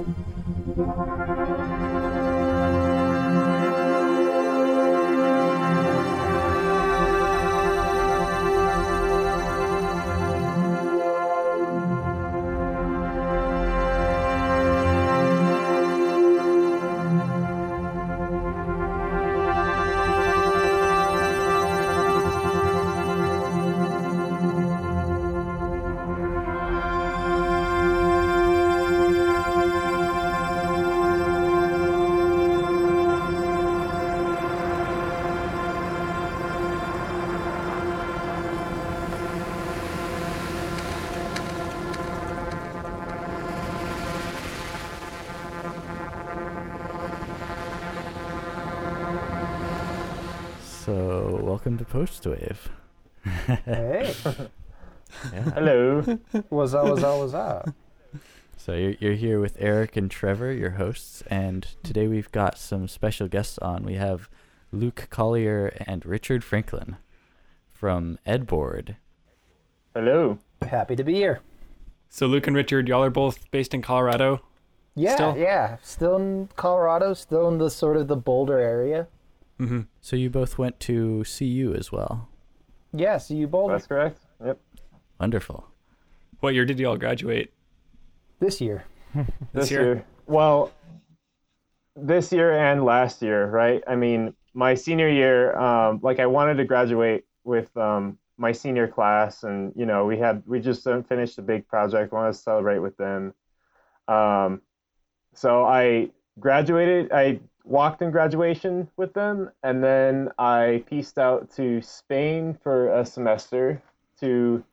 So, welcome to Postwave. Hey, Yeah. Hello. what's up? What's up? What's up? So you're, you're here with Eric and Trevor, your hosts, and today we've got some special guests on. We have Luke Collier and Richard Franklin from Edboard. Hello. Happy to be here. So Luke and Richard, y'all are both based in Colorado. Yeah, Still? yeah. Still in Colorado. Still in the sort of the Boulder area. Mm-hmm. So you both went to CU as well. Yeah, so you Boulder That's correct. Yep. Wonderful. What year did y'all graduate? this year. This year? year. Well, this year and last year, right? I mean, my senior year, um, like I wanted to graduate with um, my senior class, and you know, we had we just finished a big project. wanted to celebrate with them. Um, so I graduated. I walked in graduation with them, and then I pieced out to Spain for a semester to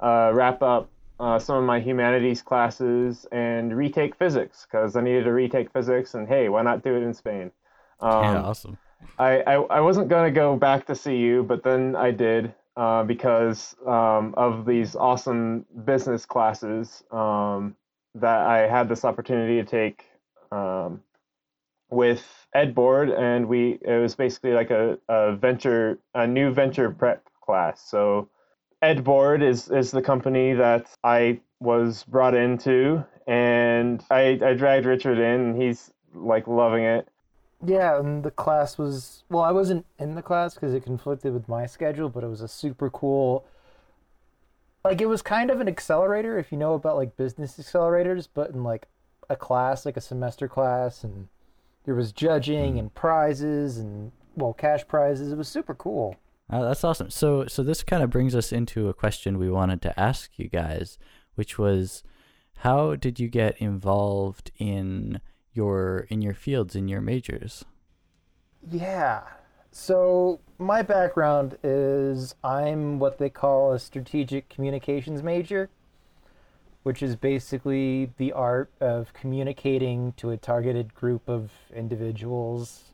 uh, wrap up uh, some of my humanities classes and retake physics because I needed to retake physics. And hey, why not do it in Spain? Um, yeah, awesome. I, I, I wasn't going to go back to CU, but then I did uh, because um, of these awesome business classes um, that I had this opportunity to take um, with Ed Board, and we it was basically like a, a venture a new venture prep class. So Ed Board is is the company that I was brought into, and I I dragged Richard in, he's like loving it. Yeah, and the class was well, I wasn't in the class because it conflicted with my schedule, but it was a super cool. Like it was kind of an accelerator if you know about like business accelerators, but in like a class, like a semester class, and there was judging and prizes and well, cash prizes. It was super cool. Uh, that's awesome. So, so this kind of brings us into a question we wanted to ask you guys, which was, how did you get involved in your in your fields in your majors? Yeah. So my background is I'm what they call a strategic communications major, which is basically the art of communicating to a targeted group of individuals.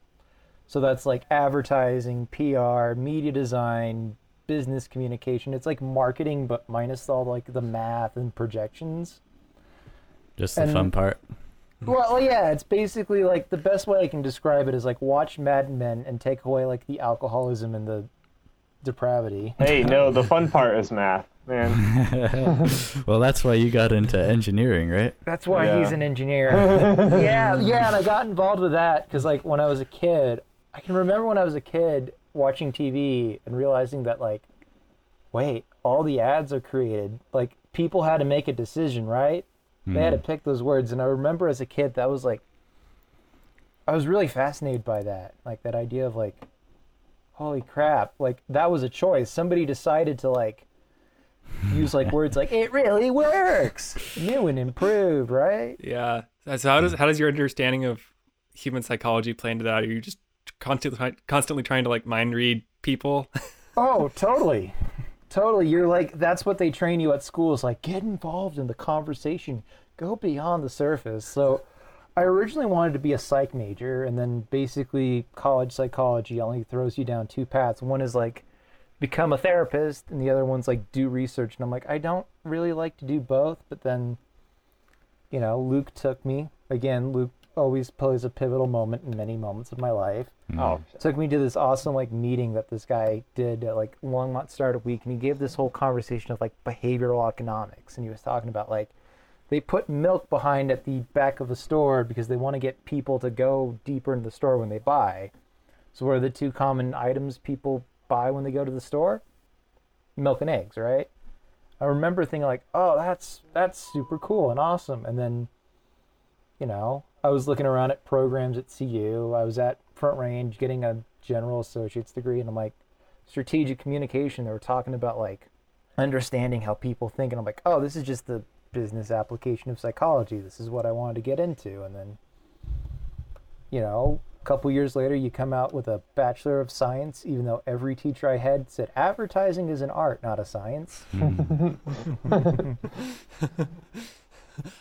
So that's like advertising, PR, media design, business communication. It's like marketing but minus all like the math and projections. Just the And- fun part. Well, yeah, it's basically like the best way I can describe it is like watch Mad Men and take away like the alcoholism and the depravity. Hey, no, the fun part is math, man. well, that's why you got into engineering, right? That's why Yeah. he's an engineer. yeah, yeah, and I got involved with that because like when I was a kid, I can remember when I was a kid watching TV and realizing that like, wait, all the ads are created. Like people had to make a decision, right? They had to hmm. pick those words, and I remember as a kid that was like, I was really fascinated by that, like that idea of like, holy crap, like that was a choice. Somebody decided to like use like words like it really works, new and improved, right? Yeah. So how does how does your understanding of human psychology play into that? Are you just constantly constantly trying to like mind read people? Oh, totally. Totally. You're like that's what they train you at school is like get involved in the conversation, go beyond the surface. So I originally wanted to be a psych major and then basically college psychology only throws you down two paths. One is like become a therapist and the other one's like do research. And I'm like I don't really like to do both, but then you know, Luke took me. Again, Luke always plays a pivotal moment in many moments of my life. Mm. Oh, took me to this awesome like meeting that this guy did at like Longmont Startup Week, and he gave this whole conversation of like behavioral economics, and he was talking about like they put milk behind at the back of a store because they want to get people to go deeper into the store when they buy. So what are the two common items people buy when they go to the store? Milk and eggs, right? I remember thinking like, "Oh, that's that's super cool and awesome." And then you know, I was looking around at programs at CU. I was at Front Range getting a general associate's degree and I'm like strategic communication. They were talking about like understanding how people think and I'm like, "Oh, this is just the business application of psychology. This is what I wanted to get into." And then you know, a couple years later you come out with a bachelor of science even though every teacher I had said advertising is an art, not a science.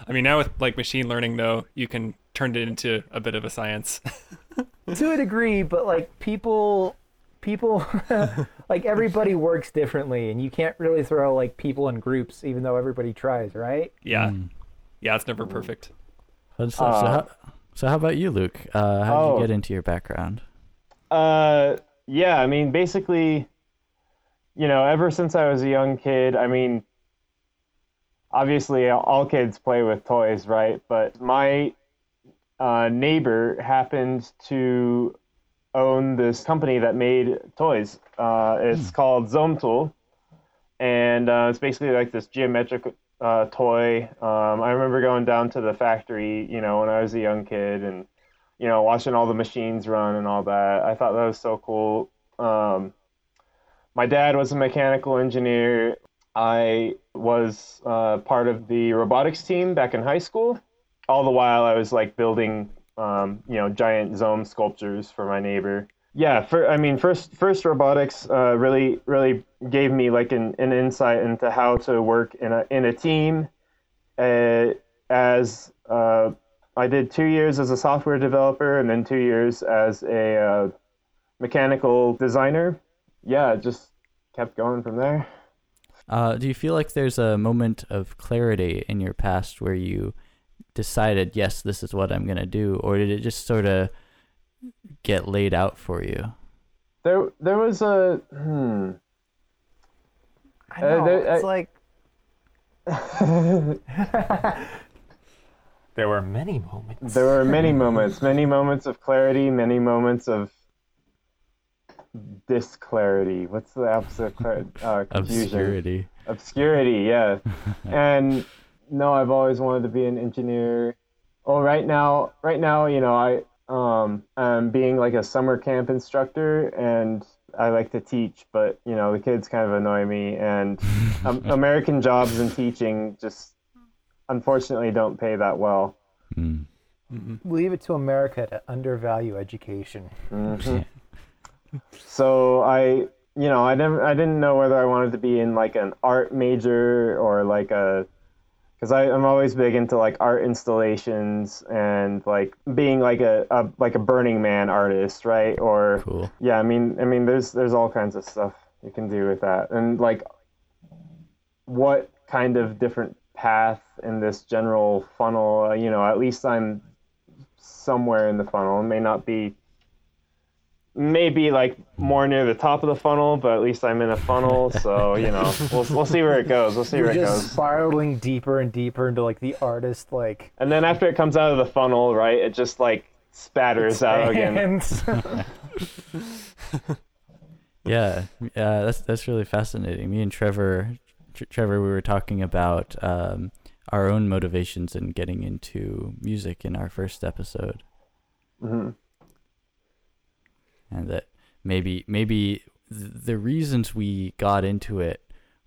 I mean, now with like machine learning, though, you can turn it into a bit of a science. to a degree, but like people, people, like everybody works differently, and you can't really throw like people in groups, even though everybody tries, right? yeah, yeah, it's never perfect. So, so, Uh, how, so how about you, Luke? Uh, how did Oh. you get into your background? Uh, yeah, I mean, basically, you know, ever since I was a young kid, I mean, obviously all kids play with toys, right? But my uh, neighbor happened to own this company that made toys. Uh, it's called Zometool, and uh, it's basically like this geometric uh, toy. Um, I remember going down to the factory, you know, when I was a young kid, and you know, watching all the machines run and all that. I thought that was so cool. Um, my dad was a mechanical engineer. I was uh, part of the robotics team back in high school. All the while, I was like building, um, you know, giant Zome sculptures for my neighbor. Yeah, for I mean, first first robotics uh, really really gave me like an, an insight into how to work in a in a team. Uh, as uh, I did two years as a software developer and then two years as a uh, mechanical designer. Yeah, just kept going from there. Uh, do you feel like there's a moment of clarity in your past where you decided, yes, this is what I'm going to do? Or did it just sort of get laid out for you? There, there was a hmm. I Uh, know. there- it's I- like there were many moments. There were many moments, many moments of clarity, many moments of disclarity. What's the opposite of clarity? Uh, confusion. Obscurity. Obscurity, yeah. and no, I've always wanted to be an engineer. Oh, right now, right now, you know, I um I'm being like a summer camp instructor, and I like to teach, but you know, the kids kind of annoy me, and um, American jobs in teaching just unfortunately don't pay that well. Mm. Leave it to America to undervalue education. Mhm. So I, you know, I never, I didn't know whether I wanted to be in like an art major or like a, because I'm always big into like art installations and like being like a, a like a Burning Man artist, right? Or Cool. yeah, I mean, I mean, there's there's all kinds of stuff you can do with that, and like, what kind of different path in this general funnel? You know, at least I'm somewhere in the funnel. It may not be, maybe like more near the top of the funnel, but at least I'm in a funnel. So you know, we'll we'll see where it goes. We'll see You're where it goes. spiraling deeper and deeper into like the artist like And then after it comes out of the funnel, right, it just like spatters out again. Yeah, yeah, that's that's really fascinating. Me and Trevor, Tr- Trevor, we were talking about um, our own motivations in getting into music in our first episode, hmm and that maybe maybe the reasons we got into it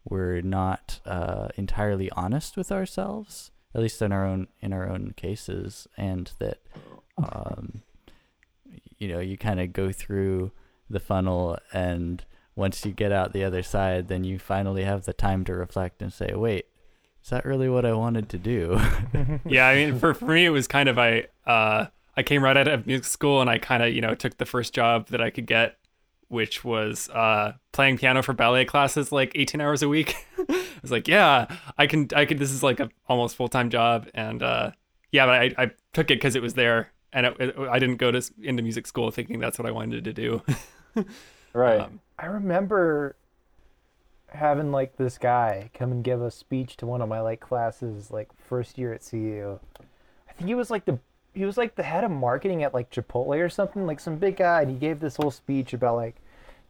were not uh, entirely honest with ourselves, at least in our own in our own cases, and that um, you know you kind of go through the funnel and once you get out the other side then you finally have the time to reflect and say wait is that really what i wanted to do? Yeah, I mean, for, for me, it was kind of I uh, I came right out of music school and I kind of you know took the first job that I could get, which was uh, playing piano for ballet classes like 18 hours a week. I was like, yeah, I can I could. This is like a almost full time job, and uh, yeah, but I, I took it because it was there, and it, it- I didn't go to into music school thinking that's what I wanted to do. Right. Um, I remember having like this guy come and give a speech to one of my like classes like first year at CU. I think he was like the he was like the head of marketing at like Chipotle or something, like some big guy, and he gave this whole speech about like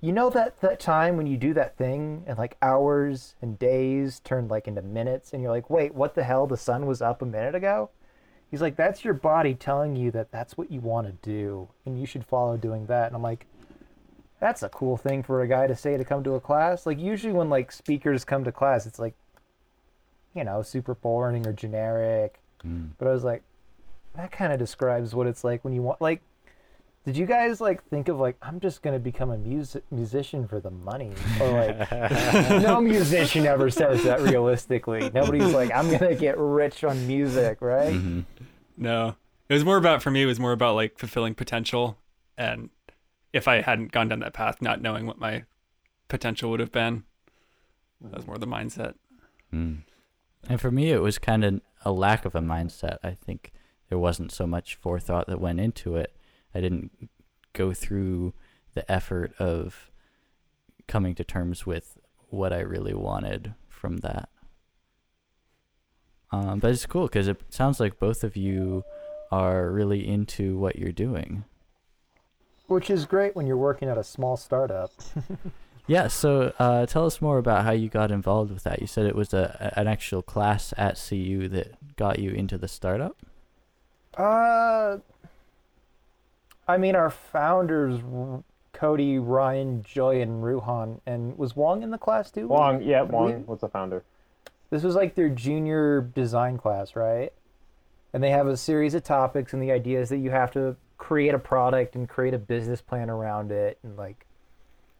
you know that that time when you do that thing and like hours and days turn like into minutes and you're like, "Wait, what the hell? The sun was up a minute ago?" He's like, "That's your body telling you that that's what you want to do and you should follow doing that." And I'm like, that's a cool thing for a guy to say to come to a class. Like usually when like speakers come to class, it's like, you know, super boring or generic. Mm. But I was like, that kind of describes what it's like when you want. Like, did you guys like think of like I'm just gonna become a music musician for the money? Or like, no musician ever says that realistically. Nobody's like I'm gonna get rich on music, right? Mm-hmm. No, it was more about for me. It was more about like fulfilling potential, and if I hadn't gone down that path, not knowing what my potential would have been, that was more the mindset. Mm. And for me, it was kind of a lack of a mindset. I think there wasn't so much forethought that went into it. I didn't go through the effort of coming to terms with what I really wanted from that. Um, but it's cool because it sounds like both of you are really into what you're doing. Which is great when you're working at a small startup. Yeah, so uh, tell us more about how you got involved with that. You said it was a an actual class at CU that got you into the startup. Uh, I mean, our founders, Cody, Ryan, Joy, and Ruhan, and was Wong in the class too? Wong, yeah, Wong was the founder. This was like their junior design class, right? And they have a series of topics, and the idea is that you have to create a product and create a business plan around it, and like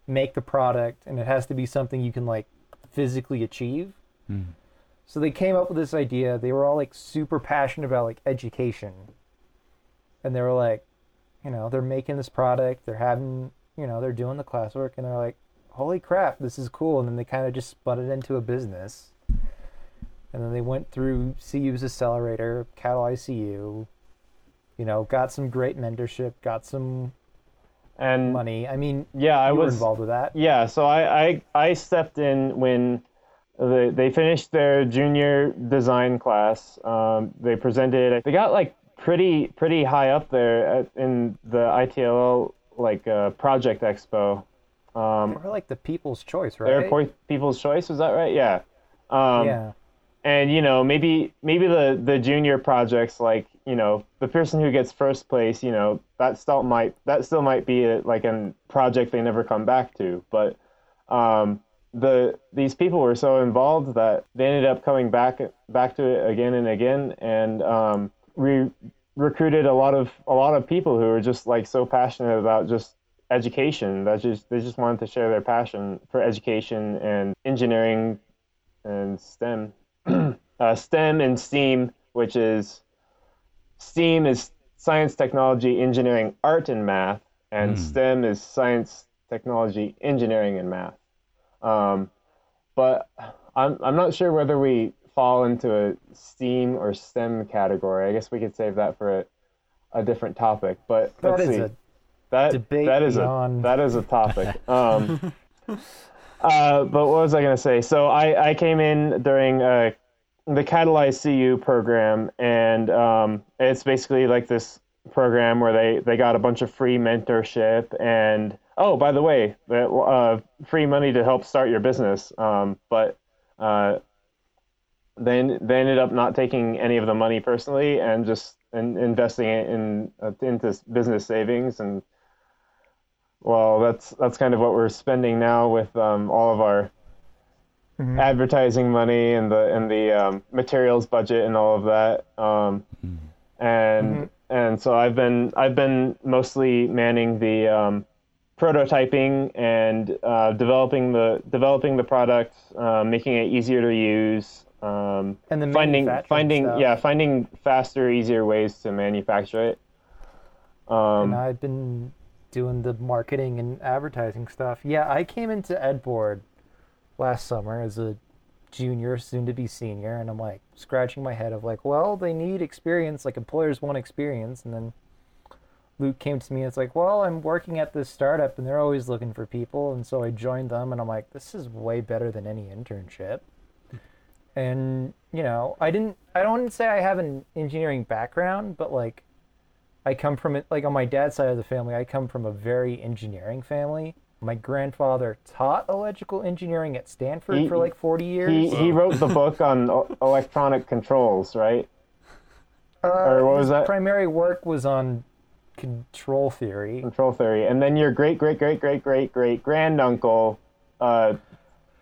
make the product, and it has to be something you can like physically achieve. Mm. So they came up with this idea. They were all like super passionate about like education. And they were like, you know, they're making this product, they're having, you know, they're doing the classwork and they're like, holy crap, this is cool. And then they kind of just spun it into a business. And then they went through CU's accelerator, Catalyze CU, you know, got some great mentorship, got some And money. I mean, yeah, I was involved with that. Yeah, so I, I I stepped in when they they finished their junior design class. Um, they presented. They got like pretty pretty high up there at, in the ITLL like uh, project expo. Um, Or like the people's choice, their right? po- People's Choice was that right? Yeah. Um, yeah. and you know maybe maybe the the junior projects like you know the person who gets first place you know that still might that still might be a, like a project they never come back to but um the these people were so involved that they ended up coming back back to it again and again and um we recruited a lot of a lot of people who were just like so passionate about just education that just they just wanted to share their passion for education and engineering and STEM. uh, STEM and STEAM, which is STEAM is science, technology, engineering, art, and math, and Mm. STEM is science, technology, engineering, and math. Um, but I'm I'm not sure whether we fall into a STEAM or STEM category. I guess we could save that for a, a different topic. But That let's see. a that debate that is beyond- a that is a topic. Um, uh, but what was I going to say? So I, I came in during uh, the Catalyze CU program, and um, it's basically like this program where they, they got a bunch of free mentorship and oh by the way, uh, free money to help start your business. Um, but uh, then they ended up not taking any of the money personally and just in, investing it in uh, into business savings and well that's that's kind of what we're spending now with um, all of our Mhm. advertising money and the and the um, materials budget and all of that um, and Mhm. and so I've been I've been mostly manning the um, prototyping and uh, developing the developing the product uh, making it easier to use um, And the finding finding stuff. yeah finding faster easier ways to manufacture it um, and I've been doing the marketing and advertising stuff. Yeah, I came into Edboard last summer as a junior, soon to be senior, and I'm like scratching my head of like, well, they need experience, like employers want experience, and then Luke came to me. It's like, well, I'm working at this startup, and they're always looking for people, and so I joined them, and I'm like, this is way better than any internship. And you know, I didn't. I don't say I have an engineering background, but like, I come from it. Like on my dad's side of the family, I come from a very engineering family. My grandfather taught electrical engineering at Stanford He- for like 40 years. He he wrote the book on electronic controls, right? Uh, or what was his that? Primary work was on control theory. Control theory, and then your great great great great great great granduncle uh,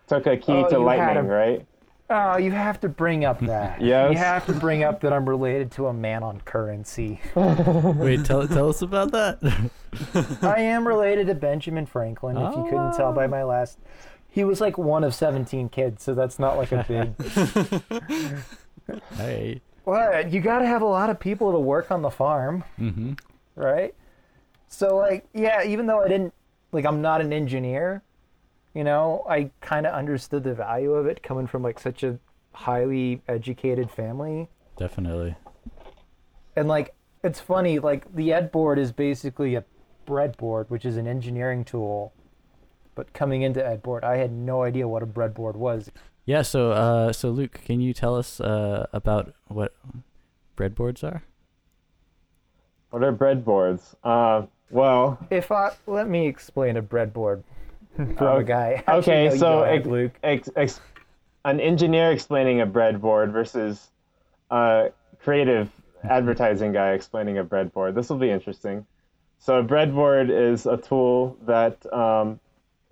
took a key Oh, to lightning, a- right? Oh, you have to bring up that. Yes. You have to bring up that I'm related to a man on currency. Wait, tell tell us about that. I am related to Benjamin Franklin, if you couldn't tell by my last. He was like one of 17 kids, so that's not like a big. hey. what? You got to have a lot of people to work on the farm, Mm-hmm. Right? So, like, yeah, even though I didn't, like, I'm not an engineer, you know, I kind of understood the value of it coming from like such a highly educated family. Definitely. And like it's funny, like the Ed board is basically a breadboard, which is an engineering tool. But coming into Ed board, I had no idea what a breadboard was. Yeah. So, uh, so Luke, can you tell us uh about what breadboards are? What are breadboards? Uh, well, If I let me explain a breadboard from a Okay. guy. Actually, okay, no, so ex- Luke. ex- ex- an engineer explaining a breadboard versus a creative advertising guy explaining a breadboard. This will be interesting. So, a breadboard is a tool that um,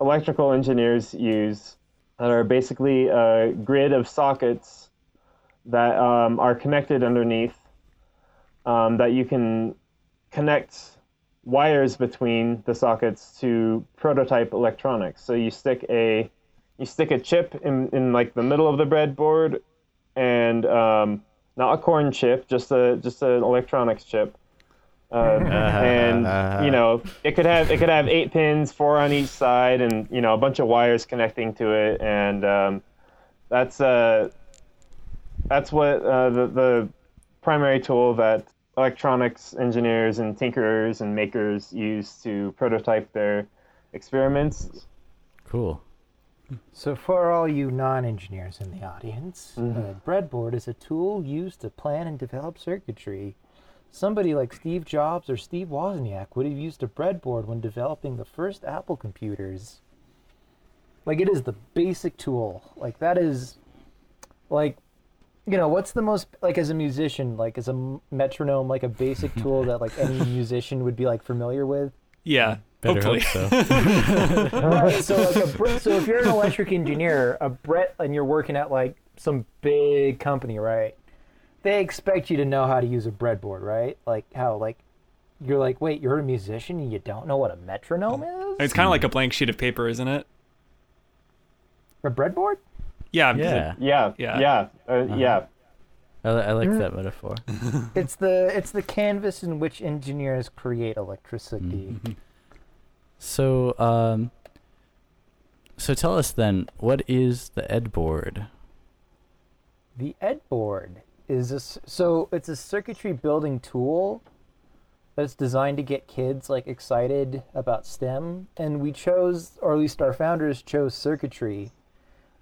electrical engineers use that are basically a grid of sockets that um, are connected underneath um, that you can connect wires between the sockets to prototype electronics. So you stick a you stick a chip in, in like the middle of the breadboard, and um, not a corn chip, just a just an electronics chip. Uh, and you know it could have it could have eight pins, four on each side, and you know a bunch of wires connecting to it, and um, that's uh, that's what uh, the the primary tool that electronics engineers and tinkerers and makers use to prototype their experiments. Cool. So, for all you non engineers in the audience, a breadboard is a tool used to plan and develop circuitry. Somebody like Steve Jobs or Steve Wozniak would have used a breadboard when developing the first Apple computers. Like, it is the basic tool. Like, that is, like, you know, what's the most, like, as a musician, like, as a metronome, like, a basic tool that, like, any musician would be, like, familiar with? Yeah, mm, Better hopefully. hope so. right. So like a so if you're an electric engineer, a Brett, and you're working at like some big company, right? They expect you to know how to use a breadboard, right? Like how like you're like, wait, you're a musician and you don't know what a metronome is? It's kind of like a blank sheet of paper, isn't it? A breadboard? Yeah. yeah. Yeah, Yeah. yeah, uh, yeah. I, I like that metaphor. It's the it's the canvas in which engineers create electricity. So, um, so tell us then, what is the Ed board? The Ed board is a, s- so it's a circuitry building tool that's designed to get kids like excited about STEM, and we chose, or at least our founders chose, circuitry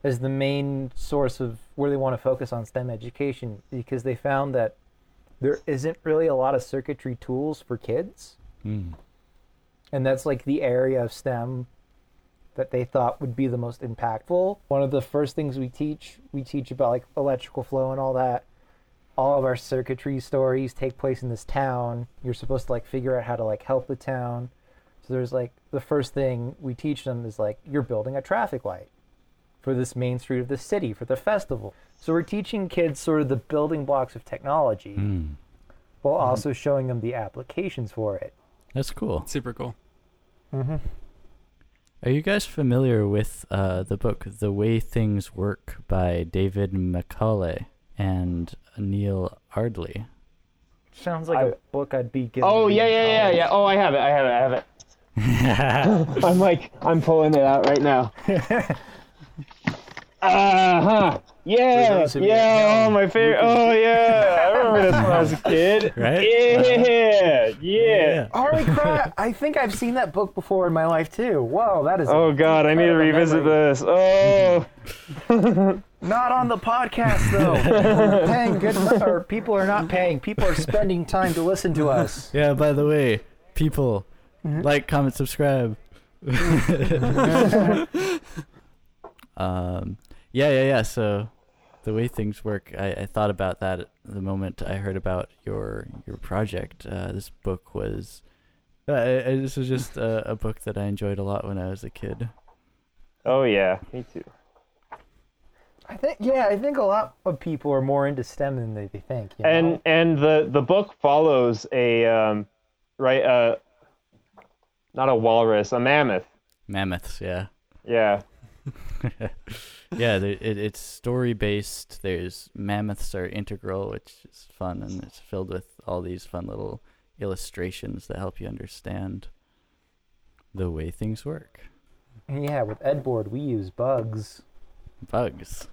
as the main source of where they want to focus on STEM education because they found that there isn't really a lot of circuitry tools for kids, Hmm. and that's like the area of STEM that they thought would be the most impactful. One of the first things we teach, we teach about like electrical flow and all that. All of our circuitry stories take place in this town. You're supposed to like figure out how to like help the town. So there's like the first thing we teach them is like you're building a traffic light for this main street of the city for the festival. So we're teaching kids sort of the building blocks of technology Hmm. while also showing them the applications for it. That's cool. Super cool. Are you guys familiar with uh, the book The Way Things Work by David Macaulay and Neil Ardley? Sounds like I- a book I'd be given. Oh to yeah, yeah, yeah, college. yeah. Oh, I have it. I have it. I have it. I'm like, I'm pulling it out right now. Uh huh. Yeah, those of you yeah. Oh, know, my favorite. Oh, yeah. I remember this when I was a kid. Right? Yeah, yeah. yeah. Holy crap! I think I've seen that book before in my life too. Whoa, that is Oh God, I need to Kind of a revisit memory. this. Oh, not on the podcast though. We're paying good mo- or people are not paying. People are spending time to listen to us. Yeah, by the way, people, Mm-hmm. like, comment, subscribe. um, yeah, yeah, yeah. So, the way things work, I, I thought about that the moment I heard about your your project. Uh, this book was, uh, I, I- this was just a, a book that I enjoyed a lot when I was a kid. oh yeah, me too. I think yeah, I think a lot of people are more into STEM than they they think. You know? And and the the book follows a um, right uh, not a walrus, a mammoth. Mammoths, yeah. Yeah. yeah, there, it, it's story based. There's mammoths are integral, which is fun, and it's filled with all these fun little illustrations that help you understand the way things work. yeah, with Edboard we use bugs. Bugs.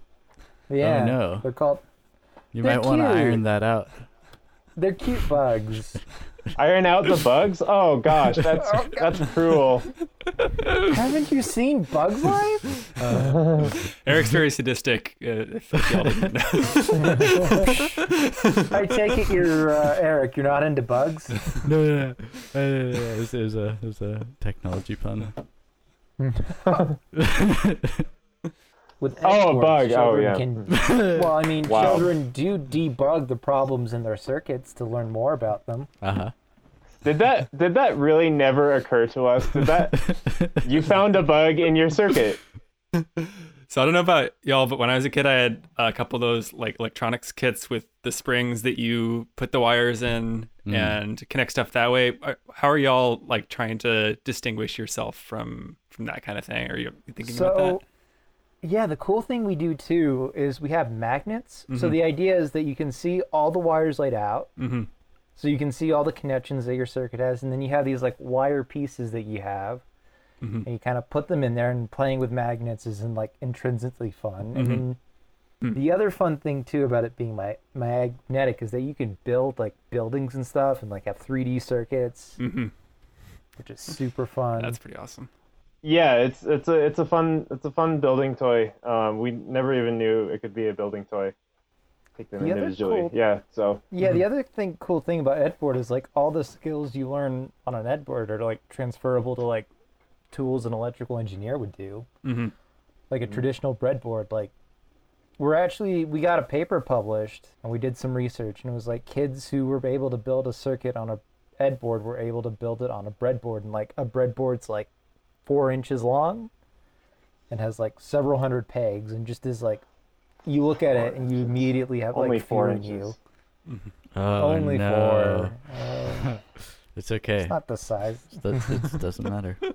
Oh, yeah, Oh, no. they're called You They're might want to iron that out. they're cute bugs. Iron out the bugs. Oh gosh, that's Oh, that's cruel. Haven't you seen Bugs Life? Eric's very sadistic. Uh, if y'all didn't know. I take it you're uh, Eric. You're not into bugs. no, no, no. Uh, no, no, no. It, was, it was a it was a technology pun. With Oh, a Edboard, bug. Oh, children yeah. Can, well, I mean, Wow. children do debug the problems in their circuits to learn more about them. Uh huh. Did that did that really never occur to us? Did that you found a bug in your circuit? So I don't know about y'all, but when I was a kid, I had a couple of those like electronics kits with the springs that you put the wires in Mm. and connect stuff that way. How are y'all like trying to distinguish yourself from from that kind of thing? Are you thinking about So, yeah, the cool thing we do too is we have magnets. So Mhm. the idea is that you can see all the wires laid out. Mm-hmm. So you can see all the connections that your circuit has, and then you have these like wire pieces that you have, Mhm. and you kind of put them in there. And playing with magnets is like intrinsically fun. And Mhm. then Mm. the other fun thing too about it being my magnetic is that you can build like buildings and stuff, and like have 3D circuits, Mm-hmm. which is super fun. That's pretty awesome. Yeah, it's it's a it's a fun it's a fun building toy. Um, we never even knew it could be a building toy. Take them The individually. cool- Yeah. So Yeah, the other thing, cool thing about Edboard is like all the skills you learn on an Edboard are like transferable to like tools an electrical engineer would do. Mm-hmm. Like a traditional breadboard. Like we're actually we got a paper published and we did some research and it was like kids who were able to build a circuit on a Edboard were able to build it on a breadboard and like a breadboard's like four inches long and has like several hundred pegs and just is like you look at it and you immediately have only like four fear in inches. you. Oh Only no. four. Uh, It's okay. It's not the size. That, it doesn't matter.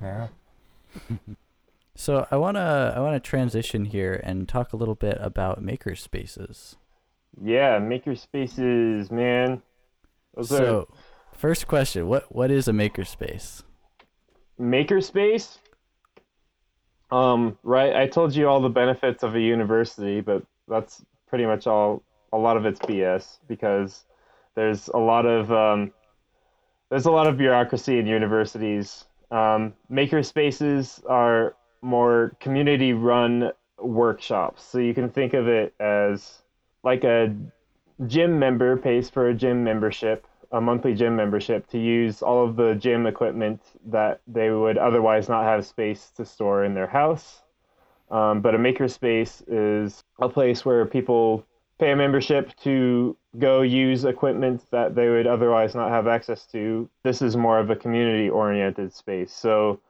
Yeah. So I wanna I wanna transition here and talk a little bit about maker spaces. yeah, maker spaces, man. Those are So, first question: what what is a maker space? Makerspace. Um, right. I told you all the benefits of a university, but that's pretty much all. A lot of it's BS because there's a lot of um, there's a lot of bureaucracy in universities. Um, maker spaces are more community-run workshops, so you can think of it as like a gym member pays for a gym membership, a monthly gym membership, to use all of the gym equipment that they would otherwise not have space to store in their house. Um, but a makerspace is a place where people pay a membership to go use equipment that they would otherwise not have access to. This is more of a community oriented space. So,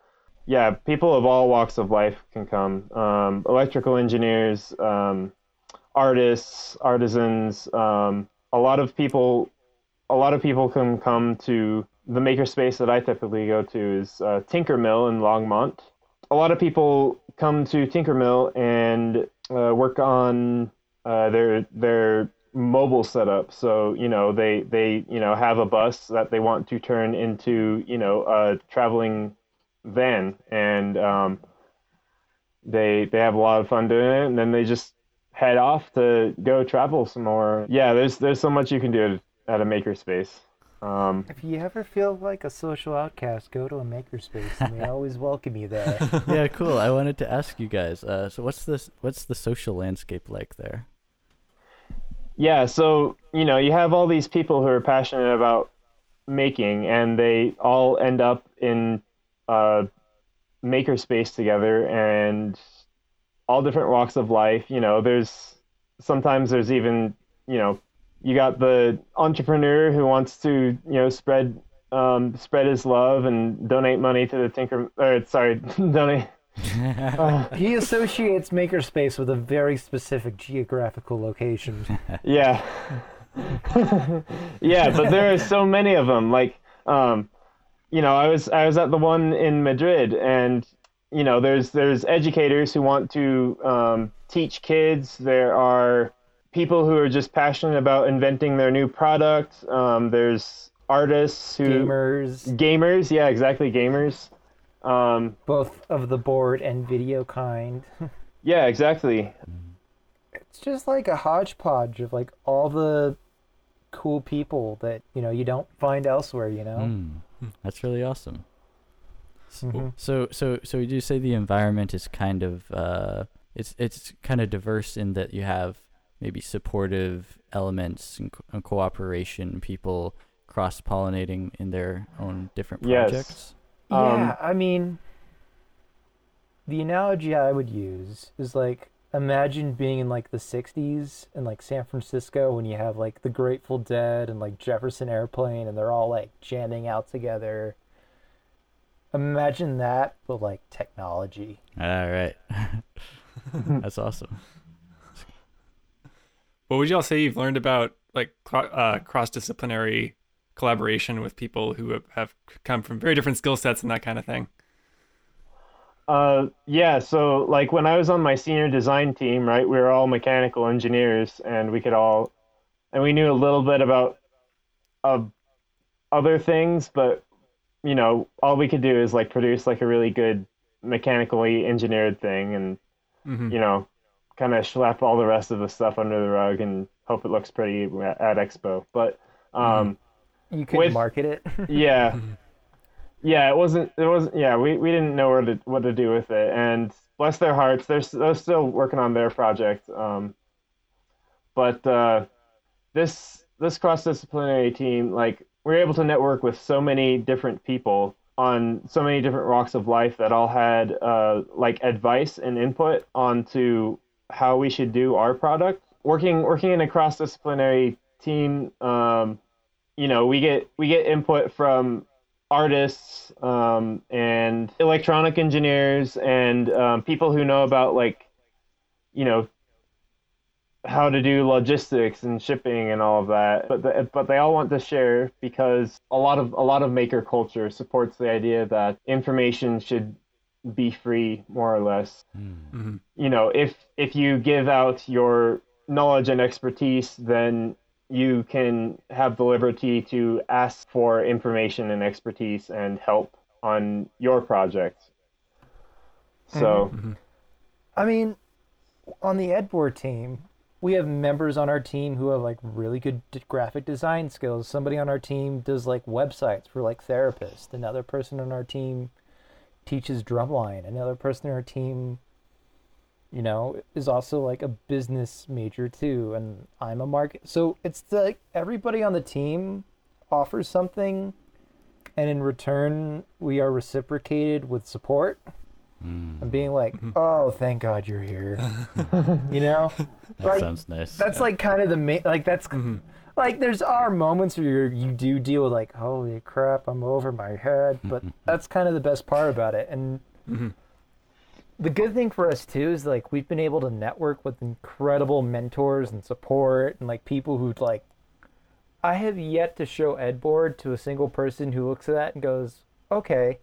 yeah, people of all walks of life can come um, electrical engineers, um, artists, artisans. Um, a lot of people, a lot of people can come to the makerspace that I typically go to is uh, Tinker Mill in Longmont. A lot of people come to Tinker Mill and uh, work on uh, their their mobile setup. So you know they they you know have a bus that they want to turn into you know a traveling van, and um, they they have a lot of fun doing it, and then they just head off to go travel some more. Yeah, there's there's so much you can do at a makerspace. Um, If you ever feel like a social outcast, go to a makerspace, and they always welcome you there. yeah, cool. I wanted to ask you guys. Uh, so what's this? What's the social landscape like there? yeah, so you know, you have all these people who are passionate about making, and they all end up in uh, makerspace together, and all different walks of life. You know, there's sometimes there's even you know, you got the entrepreneur who wants to you know spread um, spread his love and donate money to the Tinker. Or sorry, donate. Uh, he associates makerspace with a very specific geographical location. yeah yeah but there are so many of them like um you know i was i was at the one in madrid and you know there's there's educators who want to um, teach kids there are people who are just passionate about inventing their new product um, there's artists who Gamers, gamers yeah exactly gamers um, both of the board and video kind. yeah exactly It's just like a hodgepodge of like all the cool people that you know you don't find elsewhere. You know. Mm, that's really awesome. Mhm. So so so would you say the environment is kind of uh it's it's kind of diverse in that you have maybe supportive elements and, co- and cooperation, people cross pollinating in their own different Yes. projects. Um, yeah, I mean, the analogy I would use is like imagine being in like the 60s in like San Francisco when you have like the Grateful Dead and like Jefferson Airplane and they're all like jamming out together. Imagine that with like technology. All right. That's awesome. What would y'all say you've learned about like uh, cross-disciplinary collaboration with people who have, come from very different skill sets and that kind of thing? Uh, yeah, so like when I was on my senior design team, right, we were all mechanical engineers and we could all, and we knew a little bit about uh, other things, but you know, all we could do is like produce like a really good mechanically engineered thing and, Mhm. you know, kind of schlep all the rest of the stuff under the rug and hope it looks pretty at at Expo. But, um, You could With- market it. yeah yeah it wasn't it wasn't yeah we, we didn't know where to what to do with it and bless their hearts they're, they're still working on their project um but uh this this cross-disciplinary team like we are able to network with so many different people on so many different walks of life that all had uh like advice and input onto how we should do our product. Working working in a cross-disciplinary team um you know we get we get input from artists um, and electronic engineers and um, people who know about like you know how to do logistics and shipping and all of that. But the, but they all want to share because a lot of a lot of maker culture supports the idea that information should be free more or less Mhm. you know if if you give out your knowledge and expertise then you can have the liberty to ask for information and expertise and help on your project so mm-hmm. Mm-hmm. I mean, on the Edboard team, we have members on our team who have like really good graphic design skills. Somebody on our team does like websites for like therapists. Another person on our team teaches drumline. Another person on our team, you know, is also like a business major too. And I'm a market. So it's like everybody on the team offers something, and in return, we are reciprocated with support and hmm. being like, "Oh, thank God you're here," you know. That Like, sounds nice. That's like kind of the main. Like that's mm-hmm. Like there's are moments where you're, you do deal with like, "Holy crap, I'm over my head," but mm-hmm. that's kind of the best part about it. And mm-hmm. the good thing for us too is like we've been able to network with incredible mentors and support and like people who like. I have yet to show Edboard to a single person who looks at that and goes, "Okay,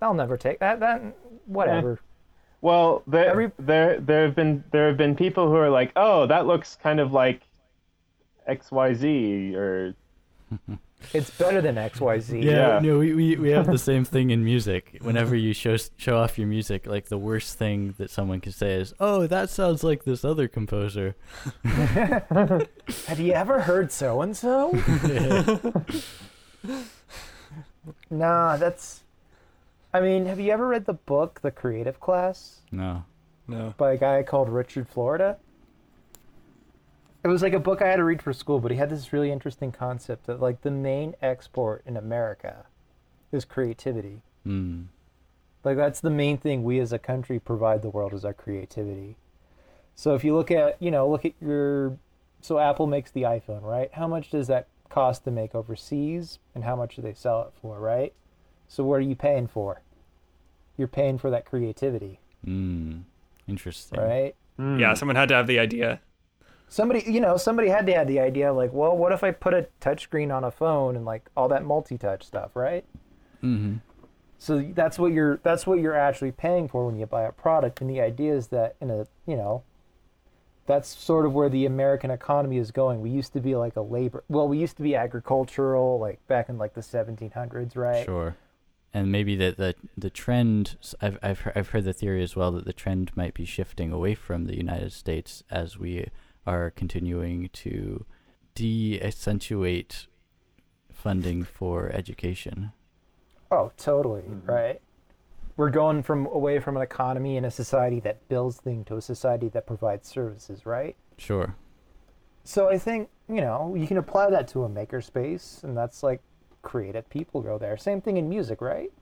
I'll never take that. That whatever." well there Every- there there have been there have been people who are like oh that looks kind of like xyz or It's better than XYZ. Yeah, Yeah. no, we, we, we have the same thing in music. Whenever you show show off your music, like the worst thing that someone can say is, "Oh, that sounds like this other composer." Have you ever heard so and so? Nah, that's. I mean, have you ever read the book The Creative Class No. No. by a guy called Richard Florida? It was like a book I had to read for school, but he had this really interesting concept that like the main export in America is creativity. Hmm. Like that's the main thing we as a country provide the world is our creativity. So if you look at, you know, look at your so Apple makes the iPhone, right? How much does that cost to make overseas and how much do they sell it for, right? So what are you paying for? You're paying for that creativity, Hmm. Interesting. right? Hmm. Yeah, someone had to have the idea. Somebody, you know, somebody had to have the idea like, well, what if I put a touchscreen on a phone and like all that multi-touch stuff, right? Mm-hmm. So that's what you're that's what you're actually paying for when you buy a product. And the idea is that in a you know that's sort of where the American economy is going. We used to be like a labor well, we used to be agricultural like back in like the seventeen hundreds, right? Sure. And maybe that the the trend I've I've I've heard the theory as well that the trend might be shifting away from the United States as we are continuing to de-accentuate funding for education. Oh, totally, mm-hmm. right. We're going from away from an economy and a society that builds things to a society that provides services, right? Sure. So I think, you know, you can apply that to a makerspace and that's like creative people go there. Same thing in music, right?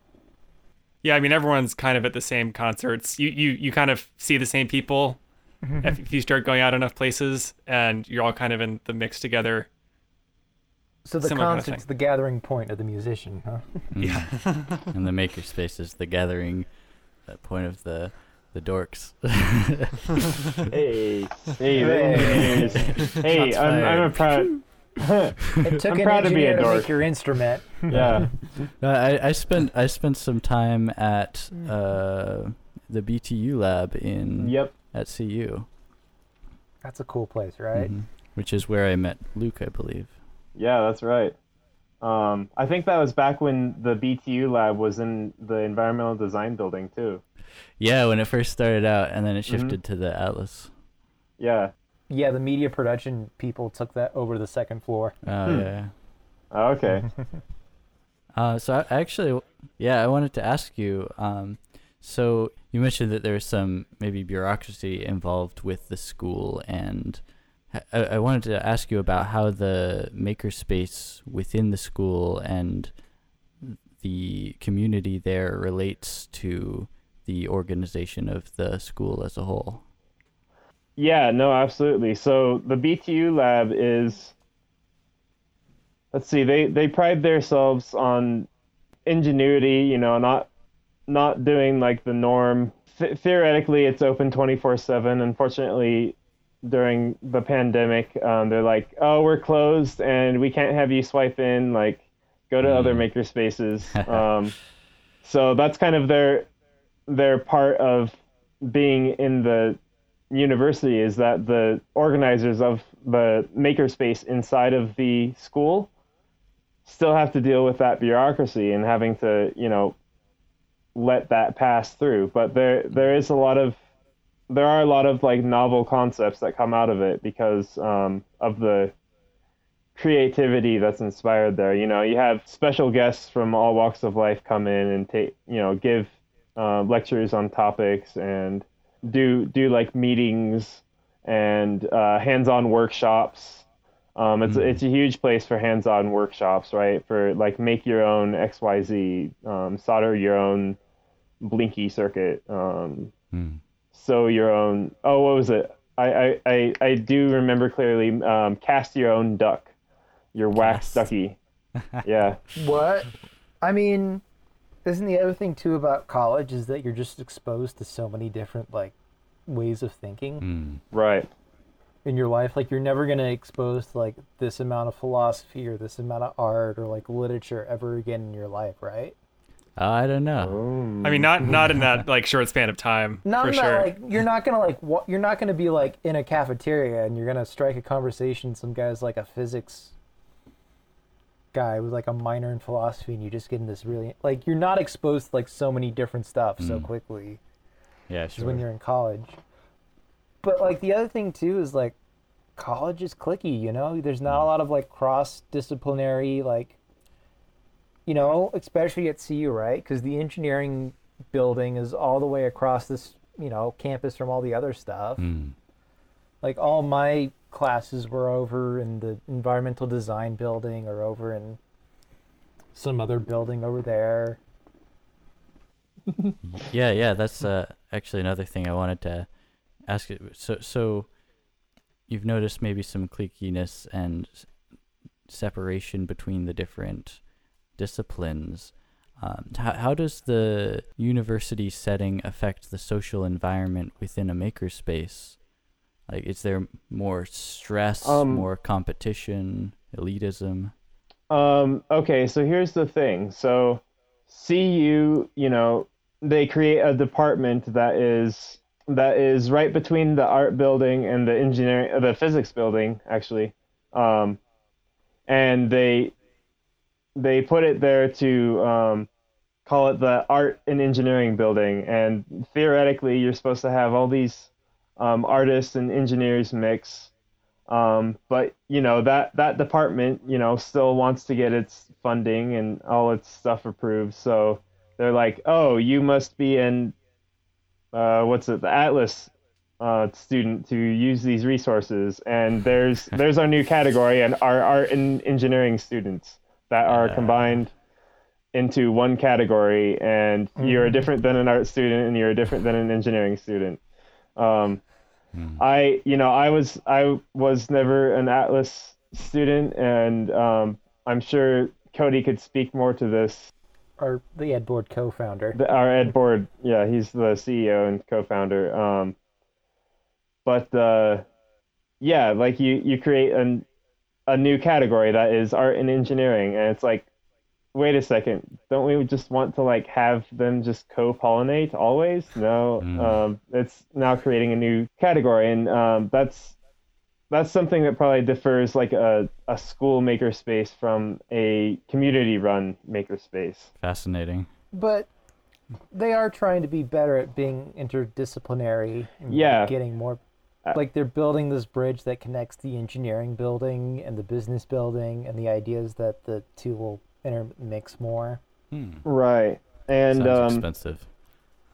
Yeah, I mean everyone's kind of at the same concerts. You you you kind of see the same people if, if you start going out enough places, and you're all kind of in the mix together. So the Similar kind of concert's thing. the gathering point of the musician, huh? Yeah. and the makerspace is the gathering uh, point of the the dorks. Hey, hey, Hey. Hey, Shots I'm, I'm a fired. proud. It took I'm an proud to be a engineer to, dork. make your instrument. Yeah. Uh, I, I spent I spent some time at uh, the BTU lab in Yep. At CU, That's a cool place, right? Mhm. which is where I met Luke, I believe. Yeah, that's right. Um, I think that was back when the BTU lab was in the environmental design building too. Yeah, when it first started out, and then it Mhm. shifted to the Atlas. Yeah. Yeah, the media production people took that over the second floor. Oh Hmm. yeah. Oh, okay. Uh, so I actually, yeah, I wanted to ask you. Um, so you mentioned that there's some maybe bureaucracy involved with the school, and I, I wanted to ask you about how the makerspace within the school and the community there relates to the organization of the school as a whole. Yeah, no, absolutely. So the BTU lab is let's see, they they pride themselves on ingenuity, you know, not not doing like the norm. Th- theoretically, it's open 24/7. Unfortunately, during the pandemic, um, they're like, "Oh, we're closed and we can't have you swipe in like go to other Mm. maker spaces." um, so that's kind of their their part of being in the university is that the organizers of the makerspace inside of the school still have to deal with that bureaucracy and having to, you know, let that pass through. But there there is a lot of there are a lot of like novel concepts that come out of it because um, of the creativity that's inspired there. You know, you have special guests from all walks of life come in and take, you know, give uh, lectures on topics and do do like meetings and uh, hands-on workshops. Um, it's Mm. it's a huge place for hands-on workshops, right? For like make your own X Y Z, um, solder your own blinky circuit, um, Hmm. sew your own. Oh, what was it? I I, I, I do remember clearly. Um, cast your own duck, your wax Cast. ducky. Yeah. What? I mean, isn't the other thing too about college is that you're just exposed to so many different like ways of thinking Hmm. Right. in your life? Like you're never gonna expose to like this amount of philosophy or this amount of art or like literature ever again in your life, right? I don't know. Oh. I mean, not not in that like short span of time Not for in that, sure. like you're not gonna like what you're not gonna be like in a cafeteria and you're gonna strike a conversation. Some guy's like a physics guy with like a minor in philosophy and you just get in this really like you're not exposed to like so many different stuff so Mm. quickly Yeah, just sure. when you're in college. But like the other thing too is like college is clicky, you know? There's not a lot of like cross disciplinary like you know, especially at CU, right? Cuz the engineering building is all the way across this, you know, campus from all the other stuff. Mm. Like all my classes were over in the environmental design building or over in some other building over there. Yeah, yeah, that's uh, actually another thing I wanted to ask you. So, so you've noticed maybe some cliqueiness and separation between the different disciplines. Um, how, how does the university setting affect the social environment within a makerspace? Like, is there more stress, Um, more competition, elitism? Um, okay, so here's the thing. So CU, you know, they create a department that is that is right between the art building and the engineering the physics building actually. Um, and they they put it there to um, call it the art and engineering building and theoretically you're supposed to have all these um, artists and engineers mix um, but you know that that department, you know, still wants to get its funding and all its stuff approved. So they're like, "Oh, you must be an uh, what's it, the Atlas uh, student to use these resources." And there's there's our new category, and our art and engineering students that are Yeah. combined into one category. And you're Mhm. different than an art student, and you're different than an engineering student. Um, Mm. I, you know, I was I was never an Atlas student, and um, I'm sure Cody could speak more to this. our the Ed Board co-founder. The, our Ed Board, yeah, he's the CEO and co-founder. Um, but uh, yeah, like you you create an a new category that is art and engineering, and it's like, wait a second, don't we just want to like have them just co-pollinate always? No, Mm. um, it's now creating a new category, and um, that's that's something that probably differs like a, a school makerspace from a community run makerspace. Fascinating. But they are trying to be better at being interdisciplinary and like, Yeah. getting more like they're building this bridge that connects the engineering building and the business building and the ideas that the two will intermix more. Hmm. Right. And Sounds um, expensive.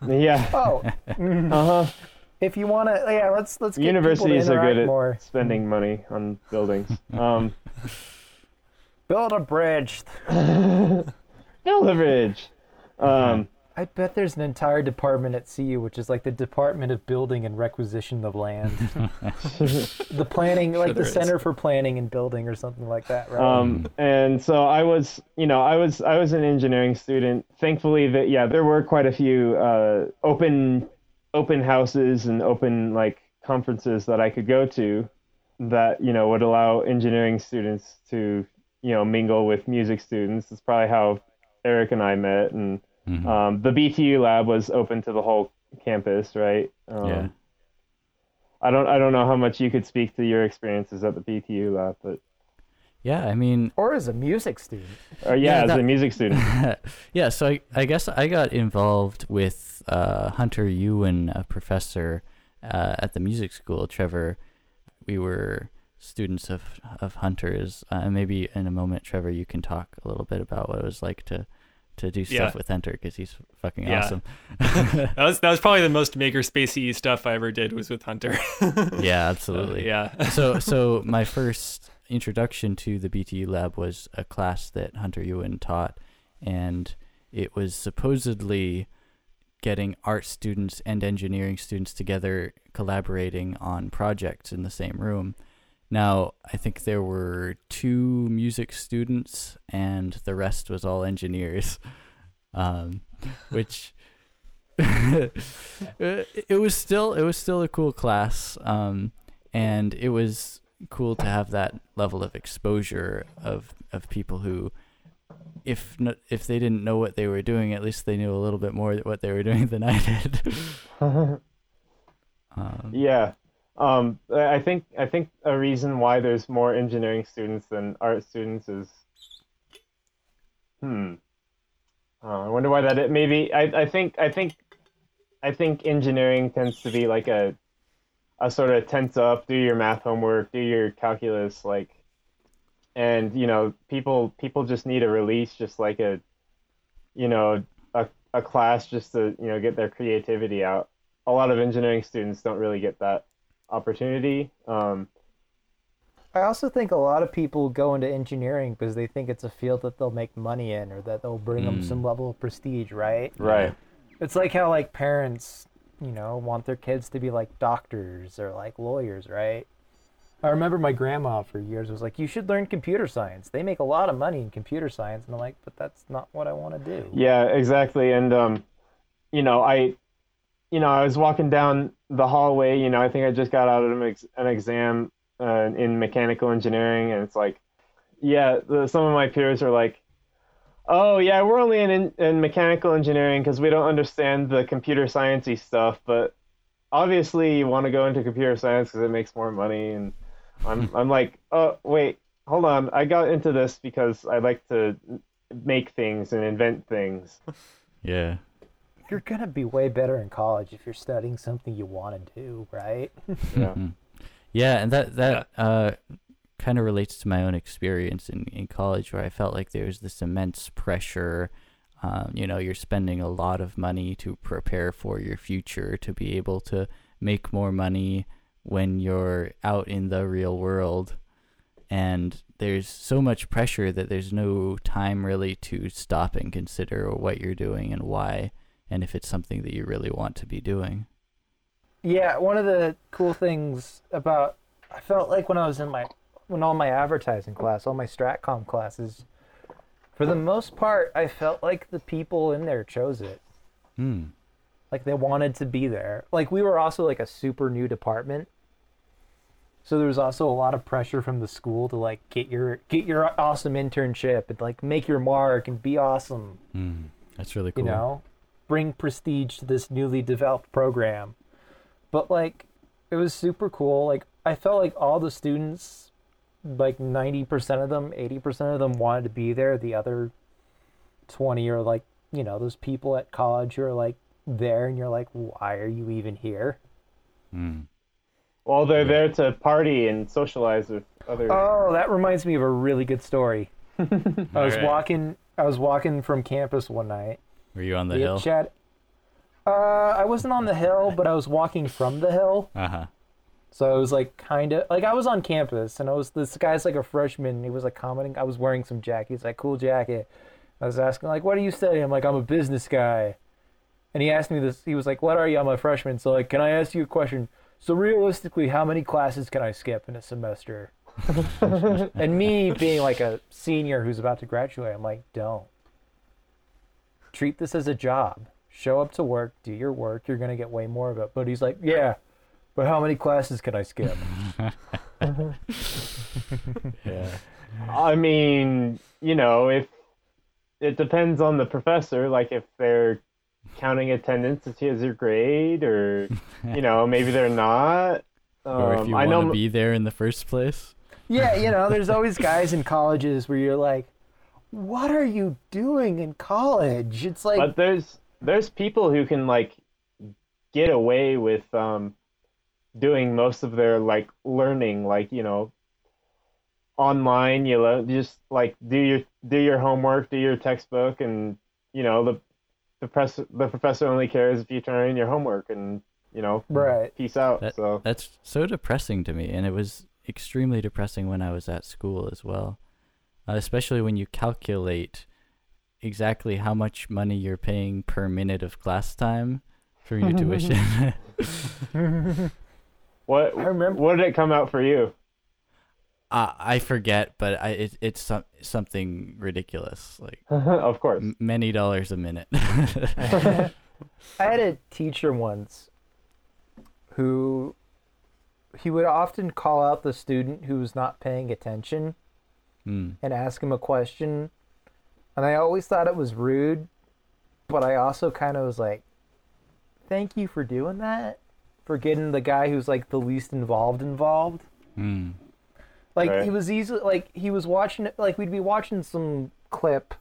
yeah. Oh, Uh huh. if you want to, yeah, let's let's get Universities people to are good interact at more. spending money on buildings. Um, Build a bridge. build a bridge. Um, I bet there's an entire department at CU which is like the Department of Building and Requisition of Land. the planning, like the there is. Center for Planning and Building or something like that, right? um, and so I was, you know, I was, I was an engineering student. Thankfully, that yeah, there were quite a few uh, open, open houses and open like conferences that I could go to, that you know would allow engineering students to, you know, mingle with music students. That's probably how Eric and I met, and Mhm. um, the BTU lab was open to the whole campus, right? Um, Yeah. I don't, I don't know how much you could speak to your experiences at the BTU lab, but yeah, I mean, or as a music student. or yeah, Yeah, as that- a music student. yeah, so I, I guess I got involved with uh, Hunter Ewen, a professor uh, at the music school. Trevor, we were students of of Hunter's. Uh, maybe in a moment, Trevor, you can talk a little bit about what it was like to to do stuff Yeah. with Hunter because he's fucking Yeah. awesome. That was that was probably the most makerspacey stuff I ever did was with Hunter. yeah, Uh, absolutely. yeah. so so my first introduction to the BTU lab was a class that Hunter Ewen taught, and it was supposedly getting art students and engineering students together collaborating on projects in the same room. Now, I think there were two music students and the rest was all engineers. Um, which it was still it was still a cool class. Um, and it was cool to have that level of exposure of of people who if no, if they didn't know what they were doing at least they knew a little bit more what they were doing than I did um, yeah. Um, I think I think a reason why there's more engineering students than art students is Hmm. Uh, I wonder why that. Is. Maybe I. I think. I think. I think engineering tends to be like a, a sort of tense up, do your math homework, do your calculus, like, and you know, people people just need a release, just like a, you know, a a class just to you know get their creativity out. A lot of engineering students don't really get that opportunity. Um, I also think a lot of people go into engineering because they think it's a field that they'll make money in or that they'll bring them some level of prestige, right? right. It's like how like parents, you know, want their kids to be like doctors or like lawyers, right? I remember my grandma for years was like, "You should learn computer science. They make a lot of money in computer science." And I'm like, "But that's not what I want to do." Yeah, exactly. And um, you know, I, you know, I was walking down the hallway. You know, I think I just got out of an, ex- an exam uh, in mechanical engineering, and it's like, yeah, the, some of my peers are like, "Oh, yeah, we're only in in, in mechanical engineering because we don't understand the computer sciencey stuff, but obviously you want to go into computer science because it makes more money." And I'm I'm like, "Oh, wait, hold on. I got into this because I like to make things and invent things." Yeah. You're gonna be way better in college if you're studying something you want to do, right? Yeah. Yeah, and that that uh, kind of relates to my own experience in, in college, where I felt like there was this immense pressure. Um, you know, you're spending a lot of money to prepare for your future to be able to make more money when you're out in the real world. And there's so much pressure that there's no time really to stop and consider what you're doing and why, and if it's something that you really want to be doing. Yeah, one of the cool things about I felt like when I was in my when all my advertising class, all my stratcom classes, for the most part, I felt like the people in there chose it. Hmm. Like they wanted to be there. Like we were also like a super new department. So there was also a lot of pressure from the school to like get your get your awesome internship and like make your mark and be awesome, Hmm. That's really cool. you know? Bring prestige to this newly developed program. But like it was super cool. Like I felt like all the students like 90% of them, 80% of them wanted to be there. The other 20 are like, you know, those people at college who are like there and you're like, why are you even here? Hmm. Well, they're there to party and socialize with other. Oh, that reminds me of a really good story. I was Alright. walking I was walking from campus one night. Were you on the hill? chat- Uh, I wasn't on the hill, but I was walking from the hill. Uh huh. So it was like kind of like I was on campus and I was this guy's like a freshman. And he was like commenting. I was wearing some jacket. He's like, cool jacket. I was asking like, what are you studying? I'm like, I'm a business guy. And he asked me this. He was like, what are you? I'm a freshman. So like, can I ask you a question? So realistically, how many classes can I skip in a semester? and me being like a senior who's about to graduate, I'm like, don't. Treat this as a job. Show up to work, do your work. You're gonna get way more of it. But he's like, yeah, but how many classes can I skip? Yeah. I mean, you know, if it depends on the professor, like if they're counting attendance as your grade, or you know, maybe they're not. or if Um, you I want know. to be there in the first place. Yeah, you know, there's always guys in colleges where you're like, what are you doing in college? It's like, but there's there's people who can like get away with um doing most of their like learning like you know online you lo- just like do your do your homework do your textbook and you know the the press the professor only cares if you turn in your homework and you know right. peace out That, so That's so depressing to me, and it was extremely depressing when I was at school as well. Uh, especially when you calculate exactly how much money you're paying per minute of class time for your tuition. what I remember- what did it come out for you uh, I forget, but I it, it's some, something ridiculous, like of course m- many dollars a minute. I had a teacher once who he would often call out the student who was not paying attention Hmm. and ask him a question. And I always thought it was rude, but I also kind of was like, thank you for doing that, for getting the guy who's like the least involved involved. Hmm. Like Right. he was easily like he was watching it like we'd be watching some clip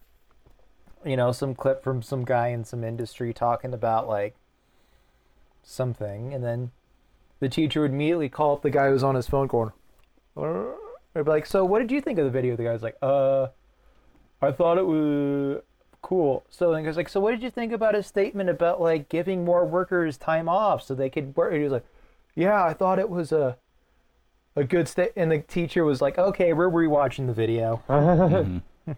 you know, some clip from some guy in some industry talking about like something, and then the teacher would immediately call up the guy who's on his phone going, or be like, "So, what did you think of the video?" The guy's like, "Uh, I thought it was cool." So then he goes like, "So, what did you think about his statement about like giving more workers time off so they could work?" And he was like, "Yeah, I thought it was a." A good state, and the teacher was like, "Okay, we're rewatching the video."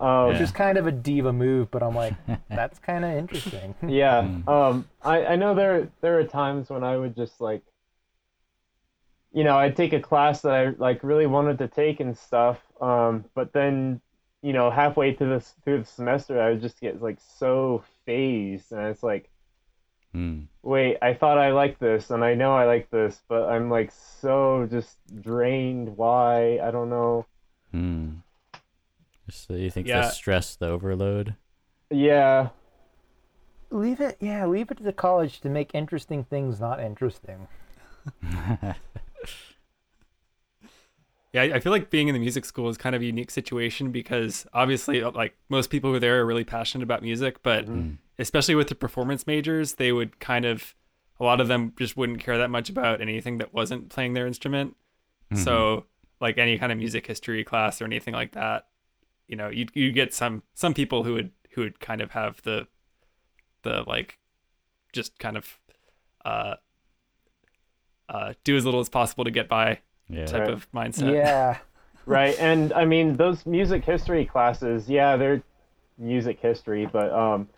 Um, Yeah. which is kind of a diva move, but I'm like, that's kind of interesting. Yeah. Mm. Um, I, I know there there are times when I would just like, you know, I'd take a class that I like really wanted to take and stuff. Um, but then, you know, halfway through this through the semester, I would just get like so phased, and it's like, Mm. wait, I thought I liked this, and I know I like this, but I'm like so just drained. Why? I don't know. Mm. So you think Yeah. the stress, the overload? Yeah. leave it, yeah, leave it to the college to make interesting things not interesting. Yeah, I I feel like being in the music school is kind of a unique situation because obviously, uh, like most people who are there are really passionate about music, but Mm. especially with the performance majors, they would kind of, a lot of them just wouldn't care that much about anything that wasn't playing their instrument. So, like any kind of music history class or anything like that, you know, you you get some some people who would who would kind of have the, the like, just kind of, uh, uh, do as little as possible to get by Yeah. type Right. of mindset. Yeah, right and i mean those music history classes yeah they're music history but um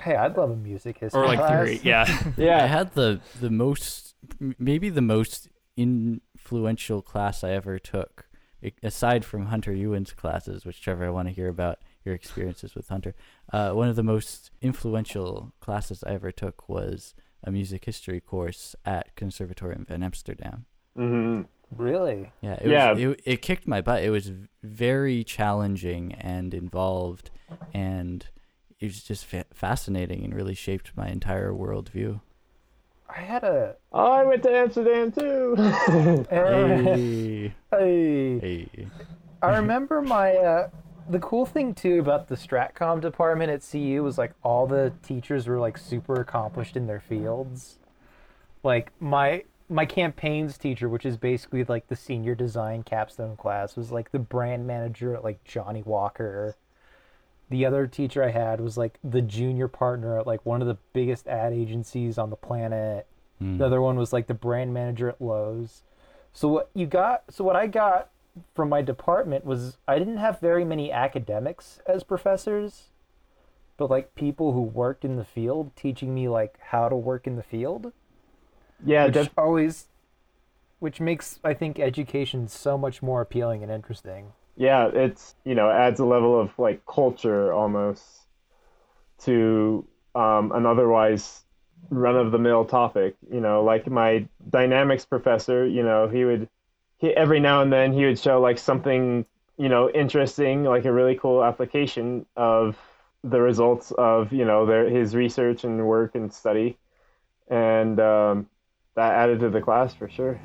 hey, I'd love a music history or like class. theory. Yeah. Yeah. I had the the most, maybe the most influential class I ever took, aside from Hunter Ewen's classes, which Trevor, I want to hear about your experiences with Hunter. Uh, one of the most influential classes I ever took was a music history course at Conservatorium van Amsterdam. hmm Really? Yeah, it Yeah. Was, it, it kicked my butt. It was very challenging and involved, and it was just fa- fascinating and really shaped my entire worldview. I had a. oh i went to amsterdam too Hey, Hey. hey. I remember my. Uh, the cool thing too about the Stratcom department at CU was like all the teachers were like super accomplished in their fields. Like my my campaigns teacher, which is basically like the senior design capstone class, was like the brand manager at like Johnnie Walker. The other teacher I had was like the junior partner at like one of the biggest ad agencies on the planet. Hmm. The other one was like the brand manager at Lowe's. So what you got? So what I got from my department was I didn't have very many academics as professors, but like people who worked in the field teaching me like how to work in the field, yeah which always, which makes I think education so much more appealing and interesting. yeah it's you know adds a level of like culture almost to um, an otherwise run-of-the-mill topic you know like my dynamics professor you know he would he, every now and then he would show like something you know interesting like a really cool application of the results of you know their his research and work and study and um, that added to the class for sure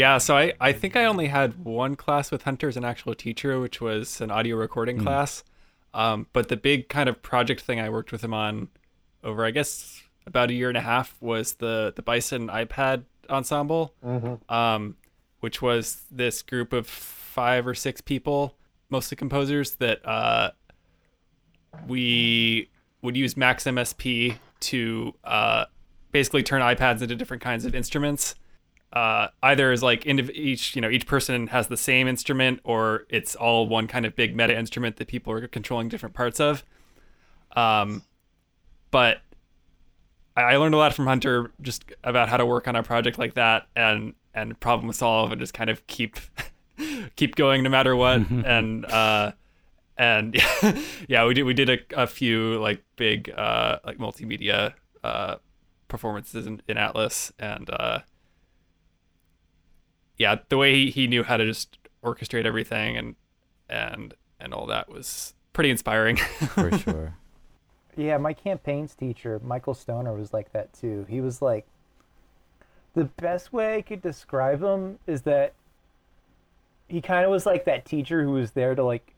Yeah, so I, I think I only had one class with Hunter as an actual teacher, which was an audio recording class. Um, but the big kind of project thing I worked with him on over, I guess, about a year and a half was the the Bison iPad ensemble, um, which was this group of five or six people, mostly composers, that uh, we would use Max MSP to uh, basically turn iPads into different kinds of instruments. Uh, either as like indiv- each you know each person has the same instrument, or it's all one kind of big meta instrument that people are controlling different parts of. Um, but I I learned a lot from Hunter just about how to work on a project like that and and problem solve and just kind of keep keep going no matter what and uh and yeah we did we did a, a few like big uh like multimedia uh performances in, in Atlas and uh yeah the way he, he knew how to just orchestrate everything and and and all that was pretty inspiring for sure. Yeah, my campaigns teacher, Michael Stoner, was like that too. He was like, the best way I could describe him is that he kind of was like that teacher who was there to like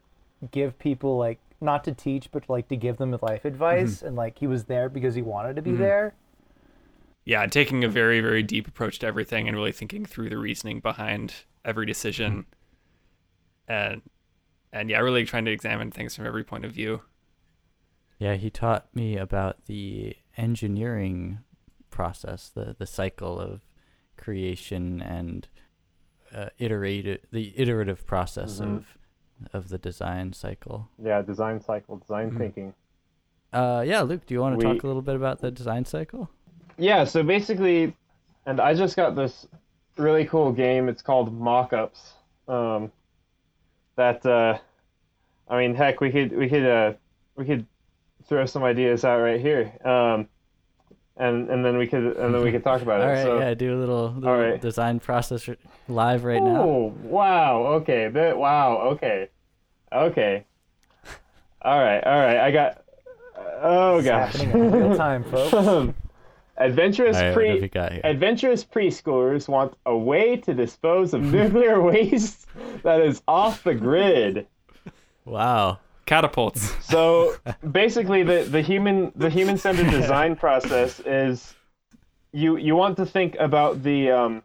give people like not to teach, but like to give them life advice, mm-hmm. and like he was there because he wanted to be mm-hmm. there. Yeah, taking a very, very deep approach to everything and really thinking through the reasoning behind every decision. And and yeah, really trying to examine things from every point of view. Yeah, he taught me about the engineering process, the the cycle of creation and uh, iterative the iterative process Mhm. of of the design cycle. Yeah, design cycle, design Mhm. thinking. Uh, yeah, Luke, do you want to We- talk a little bit about the design cycle? Yeah, so basically, and I just got this really cool game. It's called Mockups. Um, that uh, I mean, heck, we could we could uh, we could throw some ideas out right here. Um, and and then we could and then we could talk about All it. right, so, yeah, do a little, little right. design process live right now. Oh wow! Okay, that wow. Okay, okay. All right, all right. I got. Oh It's gosh. happening in real time, folks. Adventurous All right, what pre have we got here? adventurous preschoolers want a way to dispose of nuclear waste that is off the grid. Wow. Catapults. So basically, the, the human the human centered design process is you you want to think about the um,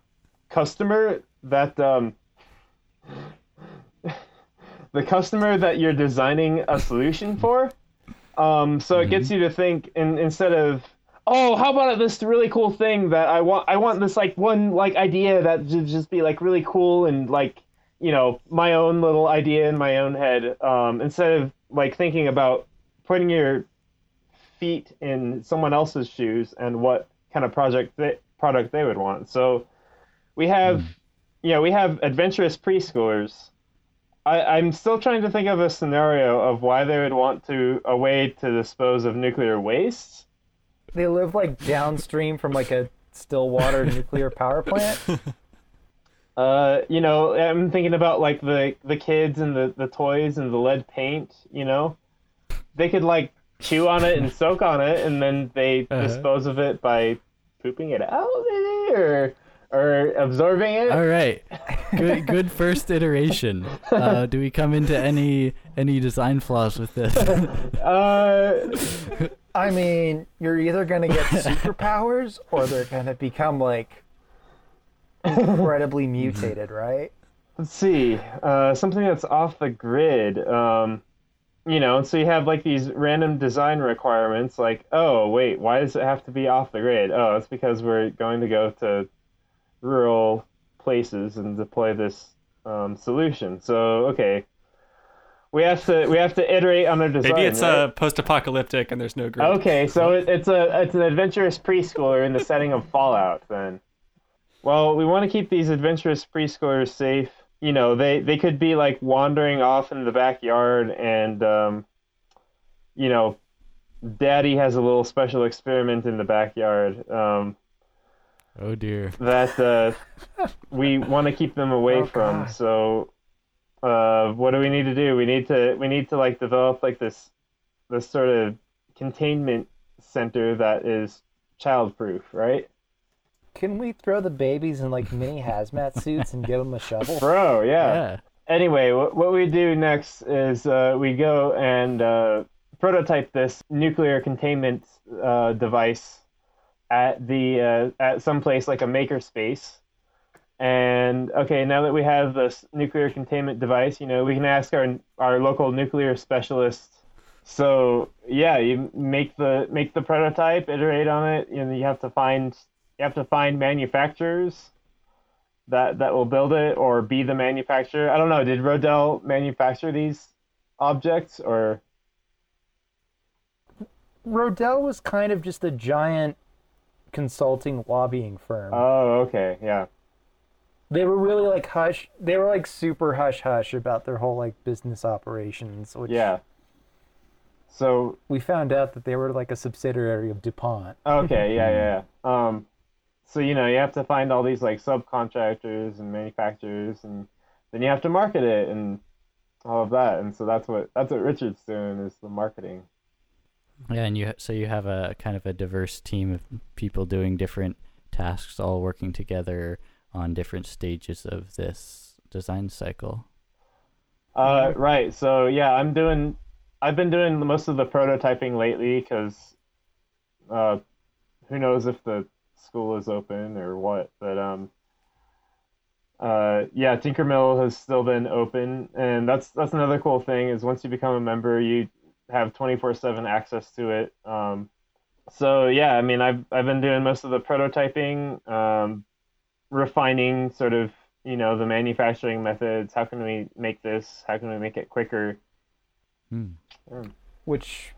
customer that um, the customer that you're designing a solution for. Um, so it gets you to think in, instead of oh how about this really cool thing that I want I want this like one like idea that should just be like really cool and like you know my own little idea in my own head um, instead of like thinking about putting your feet in someone else's shoes and what kind of project they, product they would want. So we have you know we have adventurous preschoolers. I, i'm still trying to think of a scenario of why they would want to a way to dispose of nuclear waste they live like downstream from like a still water nuclear power plant. Uh, you know, I'm thinking about like the the kids and the the toys and the lead paint. You know, they could like chew on it and soak on it, and then they Uh-huh. dispose of it by pooping it out, maybe, or or absorbing it. All right. Good good first iteration. Uh, do we come into any any design flaws with this? Uh, I mean, you're either gonna get superpowers or they're gonna become like incredibly mutated, right? let's see, uh, something that's off the grid. Um, you know, so you have like these random design requirements, like, oh wait, why does it have to be off the grid? Oh, it's because we're going to go to rural places and deploy this um, solution. So okay, we have to we have to iterate on our design. Maybe it's right? uh, post-apocalyptic and there's no group. Okay, so it, it's a it's an adventurous preschooler in the setting of Fallout. Then, well, we want to keep these adventurous preschoolers safe. You know, they they could be like wandering off in the backyard, and um, you know, Daddy has a little special experiment in the backyard. Um, oh dear. that uh, we want to keep them away Oh, from. God. So, uh, what do we need to do? We need to we need to like develop like this this sort of containment center that is childproof, right? Can we throw the babies in like mini hazmat suits and give them a shovel? Bro, yeah. Yeah. Anyway, what, what we do next is uh, we go and uh, prototype this nuclear containment uh, device at the uh, at some place like a makerspace. And okay, now that we have this nuclear containment device, you know, we can ask our our local nuclear specialist so yeah, you make the make the prototype, iterate on it, and you have to find you have to find manufacturers that that will build it or be the manufacturer. I don't know. Did Rodell manufacture these objects or? Rodell was kind of just a giant consulting lobbying firm. Oh, okay, yeah. they were really like hush. They were like super hush hush about their whole like business operations. Which Yeah. So we found out that they were like a subsidiary of DuPont. okay, yeah, yeah. yeah. Um, so you know you have to find all these like subcontractors and manufacturers, and then you have to market it and all of that. And so that's what that's what Richard's doing is the marketing. Yeah, and you so you have a kind of a diverse team of people doing different tasks, all working together on different stages of this design cycle. Uh, right. So yeah, I'm doing. I've been doing most of the prototyping lately because, uh, who knows if the school is open or what. But um, uh, yeah, Tinkermill has still been open, and that's that's another cool thing is once you become a member, you have 24/7 access to it. Um, so yeah, I mean, I've I've been doing most of the prototyping, um, refining sort of you know the manufacturing methods. How can we make this? How can we make it quicker? Hmm. which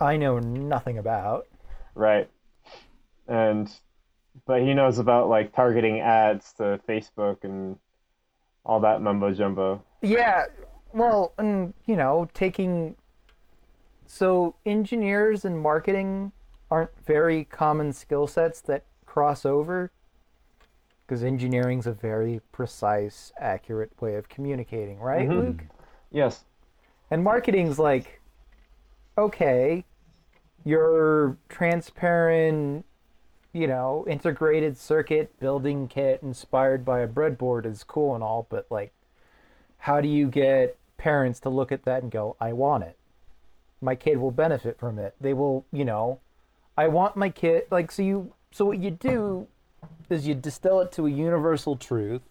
I know nothing about. Right. And but he knows about like targeting ads to Facebook and all that mumbo jumbo. Yeah, well, and you know, taking so engineers and marketing aren't very common skill sets that cross over because engineering's a very precise, accurate way of communicating, right, Mhm. Luke? Yes. And marketing's like, okay, your transparent, you know, integrated circuit building kit inspired by a breadboard is cool and all, but like, how do you get parents to look at that and go, I want it? My kid will benefit from it. They will, you know, I want my kid, like, so you, so what you do is you distill it to a universal truth.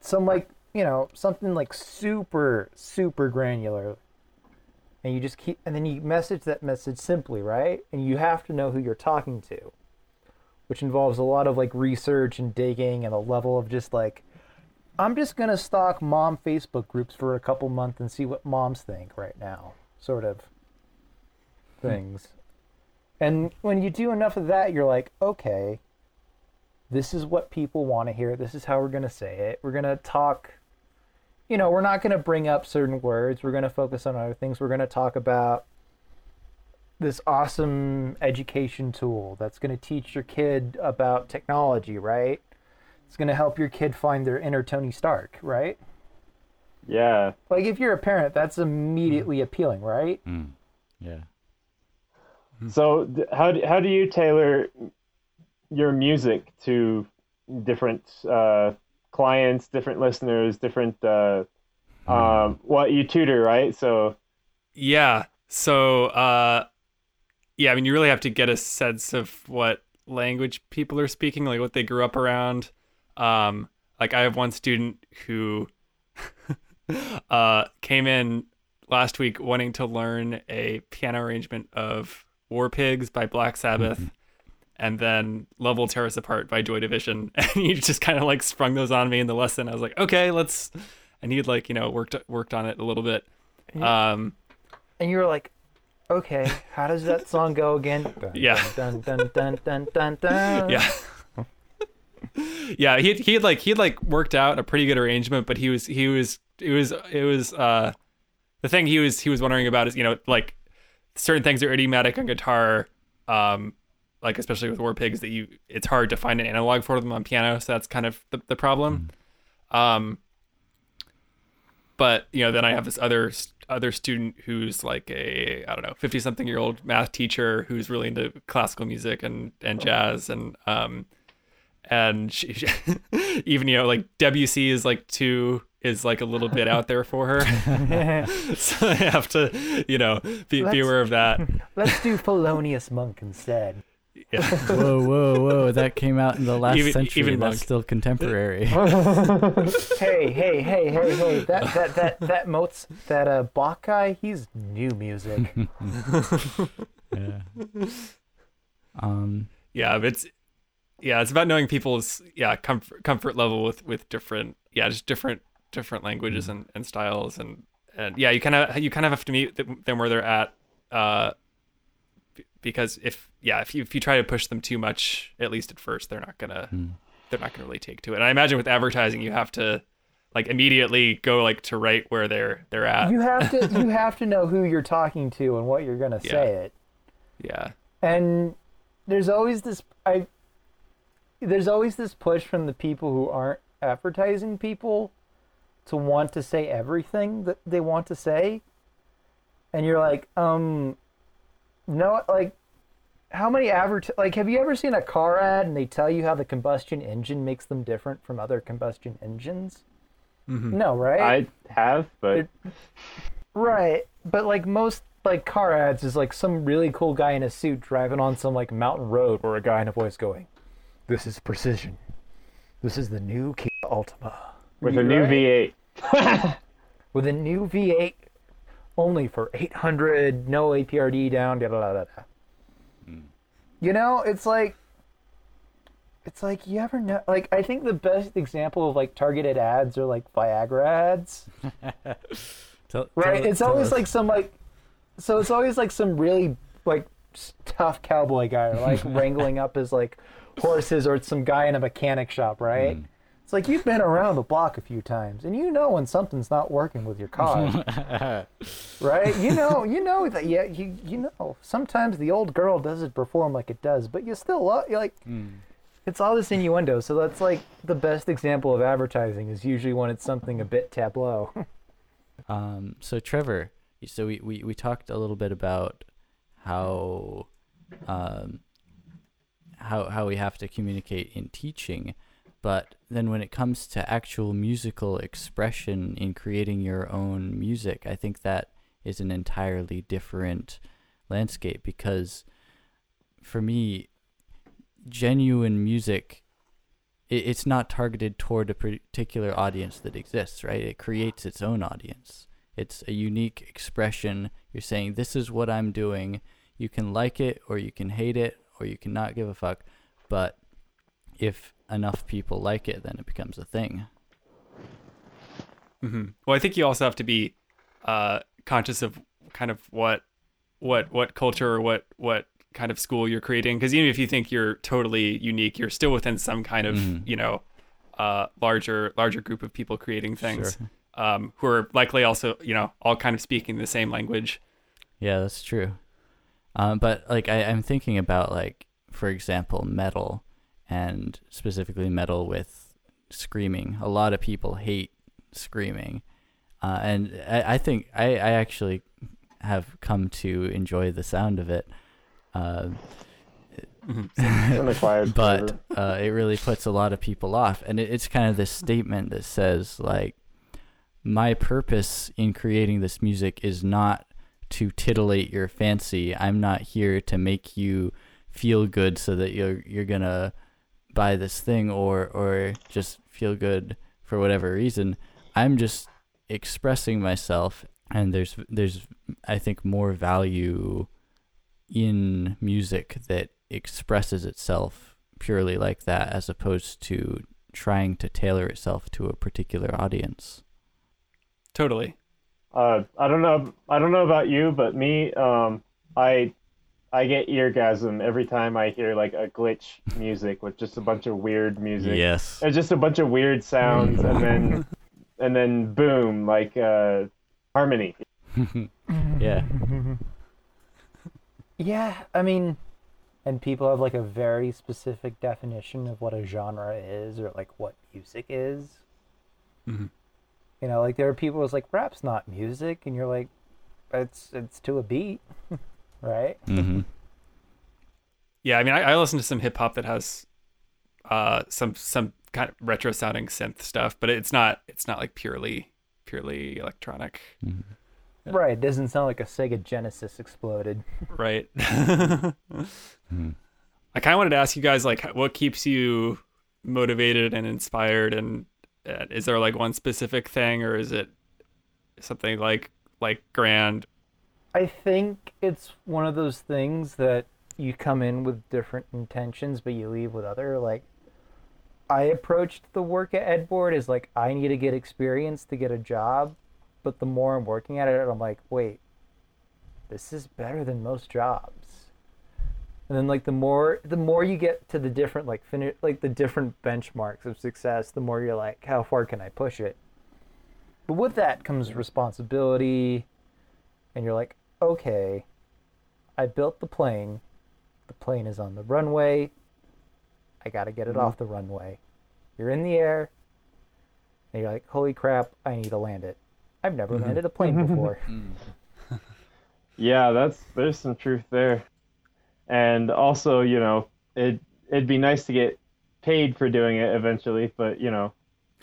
Some like, you know, something like super, super granular. And you just keep, and then you message that message simply, right? And you have to know who you're talking to, which involves a lot of like research and digging and a level of just like, I'm just going to stalk mom Facebook groups for a couple months and see what moms think right now, sort of hmm. things. And when you do enough of that, you're like, okay, this is what people want to hear. This is how we're going to say it. We're going to talk, you know, we're not going to bring up certain words. We're going to focus on other things. We're going to talk about this awesome education tool that's going to teach your kid about technology, right? It's going to help your kid find their inner Tony Stark, right? Yeah. Like if you're a parent, that's immediately appealing, right? Mm. Yeah. So how do, how do you tailor your music to different uh, clients, different listeners, different uh, um, what you tutor, right? So Yeah. So, uh, yeah, I mean, you really have to get a sense of what language people are speaking, like what they grew up around. Um, like I have one student who uh, came in last week wanting to learn a piano arrangement of War Pigs by Black Sabbath. And then Love Will Tear Us Apart by Joy Division, and he just kind of like sprung those on me in the lesson. I was like, okay, let's, and he'd like you know worked worked on it a little bit. Um, And you were like, okay, how does that song go again? Dun, Yeah. Dun dun dun dun dun dun. yeah yeah he he had like he had like worked out a pretty good arrangement but he was he was it was it was uh the thing he was he was wondering about is you know like certain things are idiomatic on guitar um like especially with war pigs that you it's hard to find an analog for them on piano so that's kind of the, the problem. Um but you know then i have this other other student who's like a i don't know 50 something year old math teacher who's really into classical music and and jazz and um and she, she- even you know like WC is like two is like a little bit out there for her so I have to you know be, be Let's- aware of that Let's do Thelonious Monk instead. Yeah. whoa, whoa, whoa! That came out in the last Even- century. even That's monk. still contemporary. hey, hey, hey, hey, hey! That that that that Moats that uh Bach guy, he's new music. yeah. Um. yeah, but it's yeah, it's about knowing people's yeah comfort comfort level with with different yeah just different different languages and, and styles and and yeah you kind of you kind of have to meet them them where they're at uh because if yeah if you if you try to push them too much at least at first they're not gonna hmm. they're not gonna really take to it and I imagine with advertising you have to like immediately go like to right where they're they're at you have to you have to know who you're talking to and what you're gonna Yeah. say it. yeah and there's always this i there's always this push from the people who aren't advertising people to want to say everything that they want to say. And you're like um no like how many advert like have you ever seen a car ad and they tell you how the combustion engine makes them different from other combustion engines? No right? I have, but It- Right, but like most like car ads is like some really cool guy in a suit driving on some like mountain road or a guy in a voice going, "This is precision. This is the new Kia Ultima. with a new Right? V8. with a new V8 only for 800, no APRD down, da da da da." da." Hmm. You know, it's like it's like you ever know like I think the best example of like targeted ads are like Viagra ads. Tell- Right. tell- it's tell always us. like some like, so it's always like some really like tough cowboy guy, or like wrangling up his like horses, or it's some guy in a mechanic shop, right? It's like you've been around the block a few times, and you know when something's not working with your car, right? You know, you know that. Yeah, you you know. Sometimes the old girl doesn't perform like it does, but you still love. You're like, it's all this innuendo. So that's like the best example of advertising is usually when it's something a bit tableau. Um, so Trevor, so we, we, we talked a little bit about how um, how how we have to communicate in teaching, but then when it comes to actual musical expression in creating your own music, I think that is an entirely different landscape because for me, genuine music it, it's not targeted toward a particular audience that exists, right? It creates its own audience. It's a unique expression. You're saying, this is what I'm doing. You can like it or you can hate it or you cannot give a fuck. But if enough people like it, then it becomes a thing. hmm Well, I think you also have to be uh, conscious of kind of what what what culture or what what kind of school you're creating. Because even if you think you're totally unique, you're still within some kind of Mhm. you know uh, larger larger group of people creating things Sure. um, who are likely also you know all kind of speaking the same language. Yeah, that's true. Um, but like I, I'm thinking about like, for example, metal, and specifically metal with screaming. A lot of people hate screaming, uh, and I, I think I, I actually have come to enjoy the sound of it. Uh, but uh, it really puts a lot of people off. And it, it's kind of this statement that says, like, my purpose in creating this music is not to titillate your fancy. I'm not here to make you feel good so that you're you're gonna buy this thing or or just feel good for whatever reason. I'm just expressing myself, and there's there's I think more value in music that expresses itself purely like that as opposed to trying to tailor itself to a particular audience. Totally. Uh, I don't know. I don't know about you, but me, um, I, I get eargasm every time I hear like a glitch music with just a bunch of weird music. Yes. It's just a bunch of weird sounds, and then, and then boom, like uh, harmony. yeah. Yeah, I mean, and people have like a very specific definition of what a genre is or like what music is. Mhm. You know, like there are people who's like rap's not music, and you're like, it's it's to a beat, right? Mm-hmm. Yeah, I mean, I, I listen to some hip hop that has uh, some some kind of retro sounding synth stuff, but it's not it's not like purely purely electronic, hmm Right. It doesn't sound like a Sega Genesis exploded. right? Hmm. I kind of wanted to ask you guys like what keeps you motivated and inspired, and is there like one specific thing, or is it something like like grand? I think it's one of those things that you come in with different intentions, but you leave with other. Like, I approached the work at Edboard as like I need to get experience to get a job, but the more I'm working at it, I'm like, wait, this is better than most jobs. And then like the more the more you get to the different like finish like the different benchmarks of success, the more you're like, how far can I push it? But with that comes responsibility, and you're like, okay, I built the plane. The plane is on the runway. I got to get it Mhm. off the runway. You're in the air, and you're like, holy crap, I need to land it. I've never Mhm. landed a plane before. Yeah, that's there's some truth there. And also, you know, it it'd be nice to get paid for doing it eventually, but you know,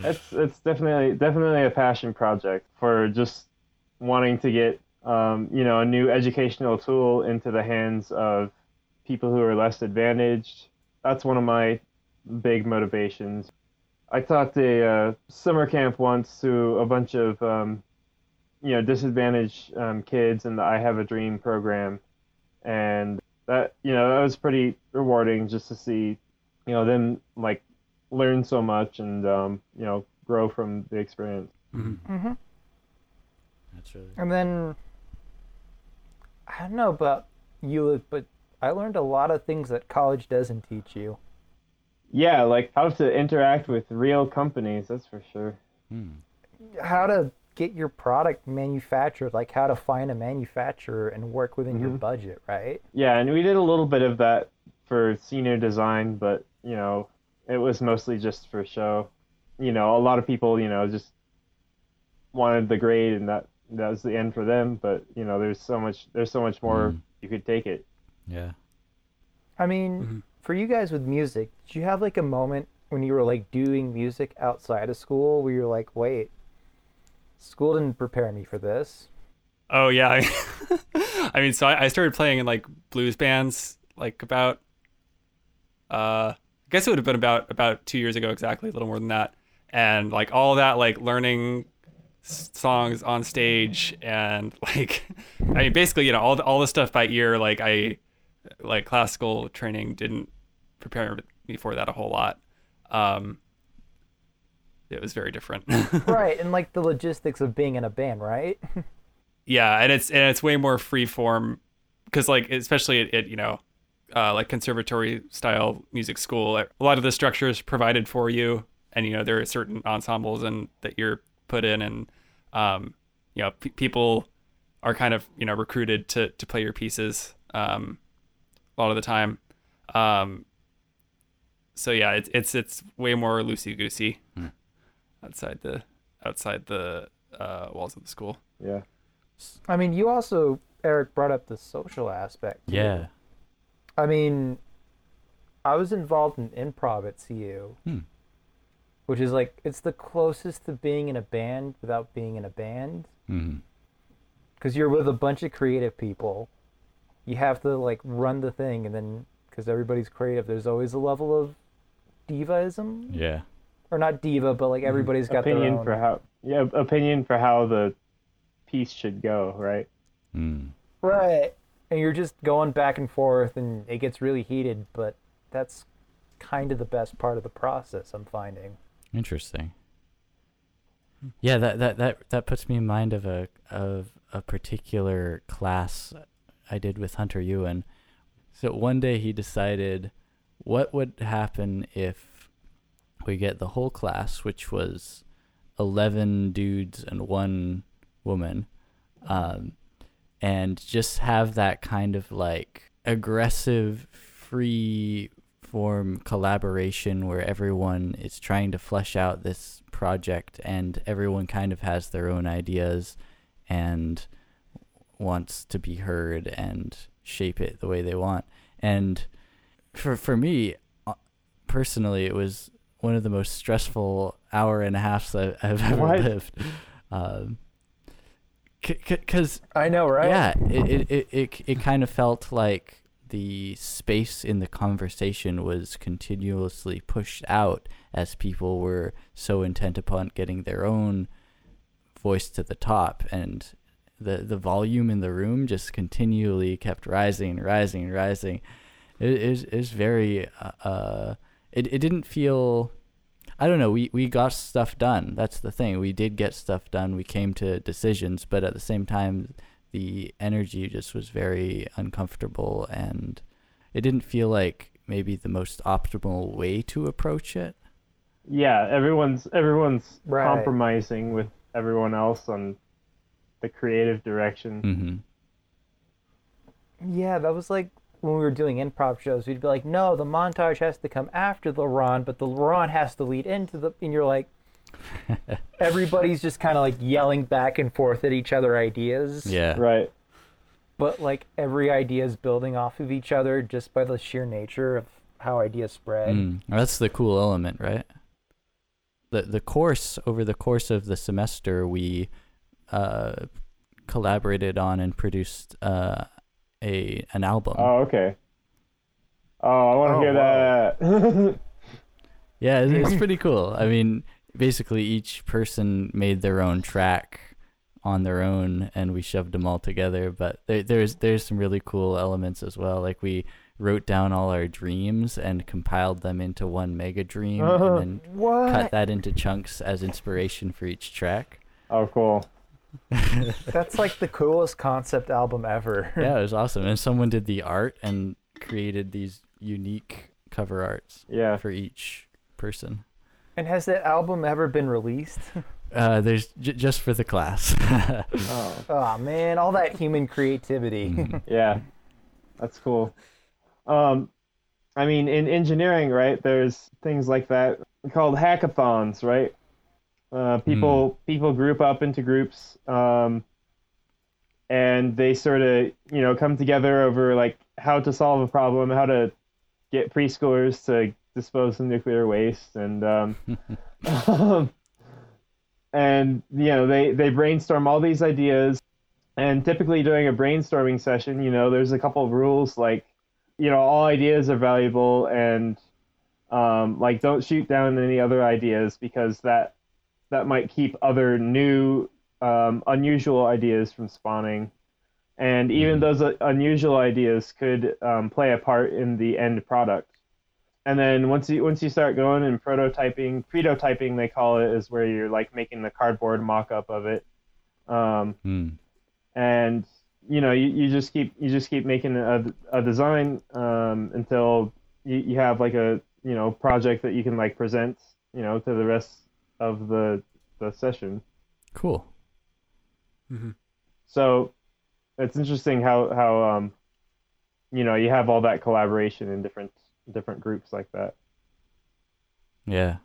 it's it's definitely definitely a passion project for just wanting to get um, you know, a new educational tool into the hands of people who are less advantaged. That's one of my big motivations. I taught a uh, summer camp once to a bunch of um, you know disadvantaged um, kids in the I Have a Dream program, and that you know that was pretty rewarding just to see you know them like learn so much and um, you know grow from the experience. hmm That's really And then I don't know about you, but I learned a lot of things that college doesn't teach you. Yeah, like how to interact with real companies. That's for sure. Hmm. How to get your product manufactured, like how to find a manufacturer and work within your Mhm. budget, right? Yeah, and we did a little bit of that for senior design, but you know, it was mostly just for show. You know, a lot of people, you know, just wanted the grade and that that was the end for them, but you know, there's so much there's so much more Mm. you could take it. Yeah. I mean, Mhm. for you guys with music, did you have like a moment when you were like doing music outside of school where you're like, wait, school didn't prepare me for this? Oh yeah, I, mean, so I, I started playing in like blues bands like about, uh, I guess it would have been about about two years ago exactly, a little more than that, and like all that like learning songs on stage and like, I mean, basically you know all the, all the stuff by ear. Like I, like classical training didn't prepare me for that a whole lot. Um, it was very different. right, and like the logistics of being in a band, right? Yeah, and it's and it's way more free form because like especially at, at you know uh, like conservatory style music school, a lot of the structure is provided for you, and you know there are certain ensembles and that you're put in, and um, you know p- people are kind of you know recruited to to play your pieces um, a lot of the time. Um, so yeah, it's it's it's way more loosey goosey Hmm. Outside the outside the uh, walls of the school. Yeah. I mean, you also, Eric, brought up the social aspect. too. Yeah. I mean, I was involved in improv at CU, Hmm. which is like it's the closest to being in a band without being in a band because you're with a bunch of creative people. You have to like run the thing, and then because everybody's creative, there's always a level of divaism, Yeah. Or not diva, but like everybody's got opinion their own. for how yeah, opinion for how the piece should go, right? Mm. Right. And you're just going back and forth and it gets really heated, but that's kind of the best part of the process I'm finding. Interesting. Yeah, that, that that that puts me in mind of a of a particular class I did with Hunter Ewen. So one day he decided what would happen if we get the whole class, which was eleven dudes and one woman, um, and just have that kind of like aggressive, free form collaboration where everyone is trying to flesh out this project and everyone kind of has their own ideas and wants to be heard and shape it the way they want. And for for me uh, personally, it was one of the most stressful hour and a halfs I, I've ever What? lived. Um, because I know, right? yeah, it, it, it, it, it kind of felt like the space in the conversation was continuously pushed out as people were so intent upon getting their own voice to the top and the the volume in the room just continually kept rising rising rising it is is very uh, uh it, it didn't feel I don't know. We we got stuff done. That's the thing. We did get stuff done. We came to decisions, but at the same time, the energy just was very uncomfortable, and it didn't feel like maybe the most optimal way to approach it. Yeah, everyone's everyone's Right. compromising with everyone else on the creative direction. hmm Yeah, that was like when we were doing improv shows. We'd be like, no, the montage has to come after the Ron, but the Ron has to lead into the. And you're like, everybody's just kind of like yelling back and forth at each other ideas. Yeah. Right. But like every idea is building off of each other just by the sheer nature of how ideas spread. Mm. That's the cool element, right? The the course over the course of the semester we uh, collaborated on and produced uh, a an album. Oh, okay. Oh, I want to Oh, hear that. Yeah, it- it's pretty cool. I mean, basically each person made their own track on their own, and we shoved them all together. But there, there's there's some really cool elements as well. Like we wrote down all our dreams and compiled them into one mega dream, Uh-huh. and then What? cut that into chunks as inspiration for each track. oh, cool. That's like the coolest concept album ever. Yeah, it was awesome. And someone did the art and created these unique cover arts Yeah. for each person. And has that album ever been released? Uh, there's j- just for the class. Oh, oh man, all that human creativity. Mhm. yeah. That's cool. Um, I mean, in engineering, right? There's things like that called hackathons, right? Uh, people people group up into groups, um, and they sort of you know come together over like how to solve a problem, how to get preschoolers to dispose of nuclear waste, and um, um, and you know they they brainstorm all these ideas. And typically during a brainstorming session, you know, there's a couple of rules like, you know, all ideas are valuable and um, like don't shoot down any other ideas because that that might keep other new um, unusual ideas from spawning. And even Mhm. those uh, unusual ideas could um, play a part in the end product. And then once you once you start going and prototyping, prototyping they call it, is where you're like making the cardboard mock-up of it. Um, Hmm. and you know you, you just keep you just keep making a, a design um, until you, you have like a you know project that you can like present you know to the rest of the the session Cool. so it's interesting how how um you know you have all that collaboration in different different groups like that Yeah.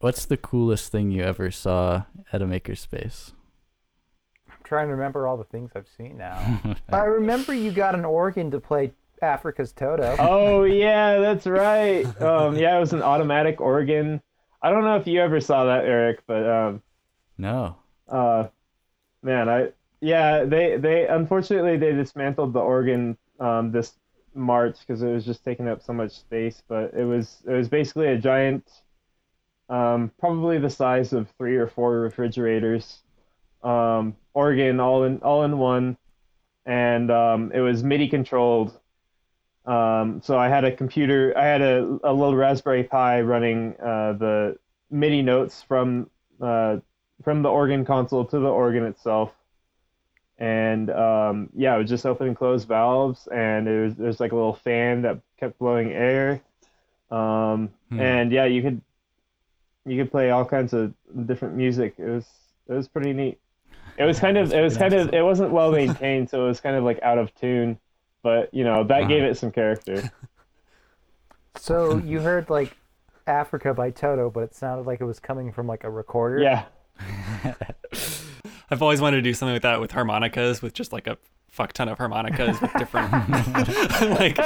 What's the coolest thing you ever saw at a makerspace? I'm trying to remember all the things I've seen now. I remember you got an organ to play Africa's Toto. oh yeah that's right um yeah it was an automatic organ i don't know if you ever saw that eric but um no. Uh, man, I yeah, they they unfortunately they dismantled the organ um, this March because it was just taking up so much space. But it was it was basically a giant, um, probably the size of three or four refrigerators, um, organ all in all in one, and um, it was MIDI controlled. Um, so I had a computer, I had a, a little Raspberry Pi running uh, the MIDI notes from uh, from the organ console to the organ itself. And um, yeah, it was just open and close valves, and it was there's like a little fan that kept blowing air. Um, Hmm. And yeah, you could you could play all kinds of different music. It was it was pretty neat. It was kind of it was kind of it wasn't well maintained, so it was kind of like out of tune. But you know that gave it some character. So you heard like Africa by Toto, but it sounded like it was coming from like a recorder. Yeah, I've always wanted to do something like that with harmonicas, with just like a fuck ton of harmonicas with different like,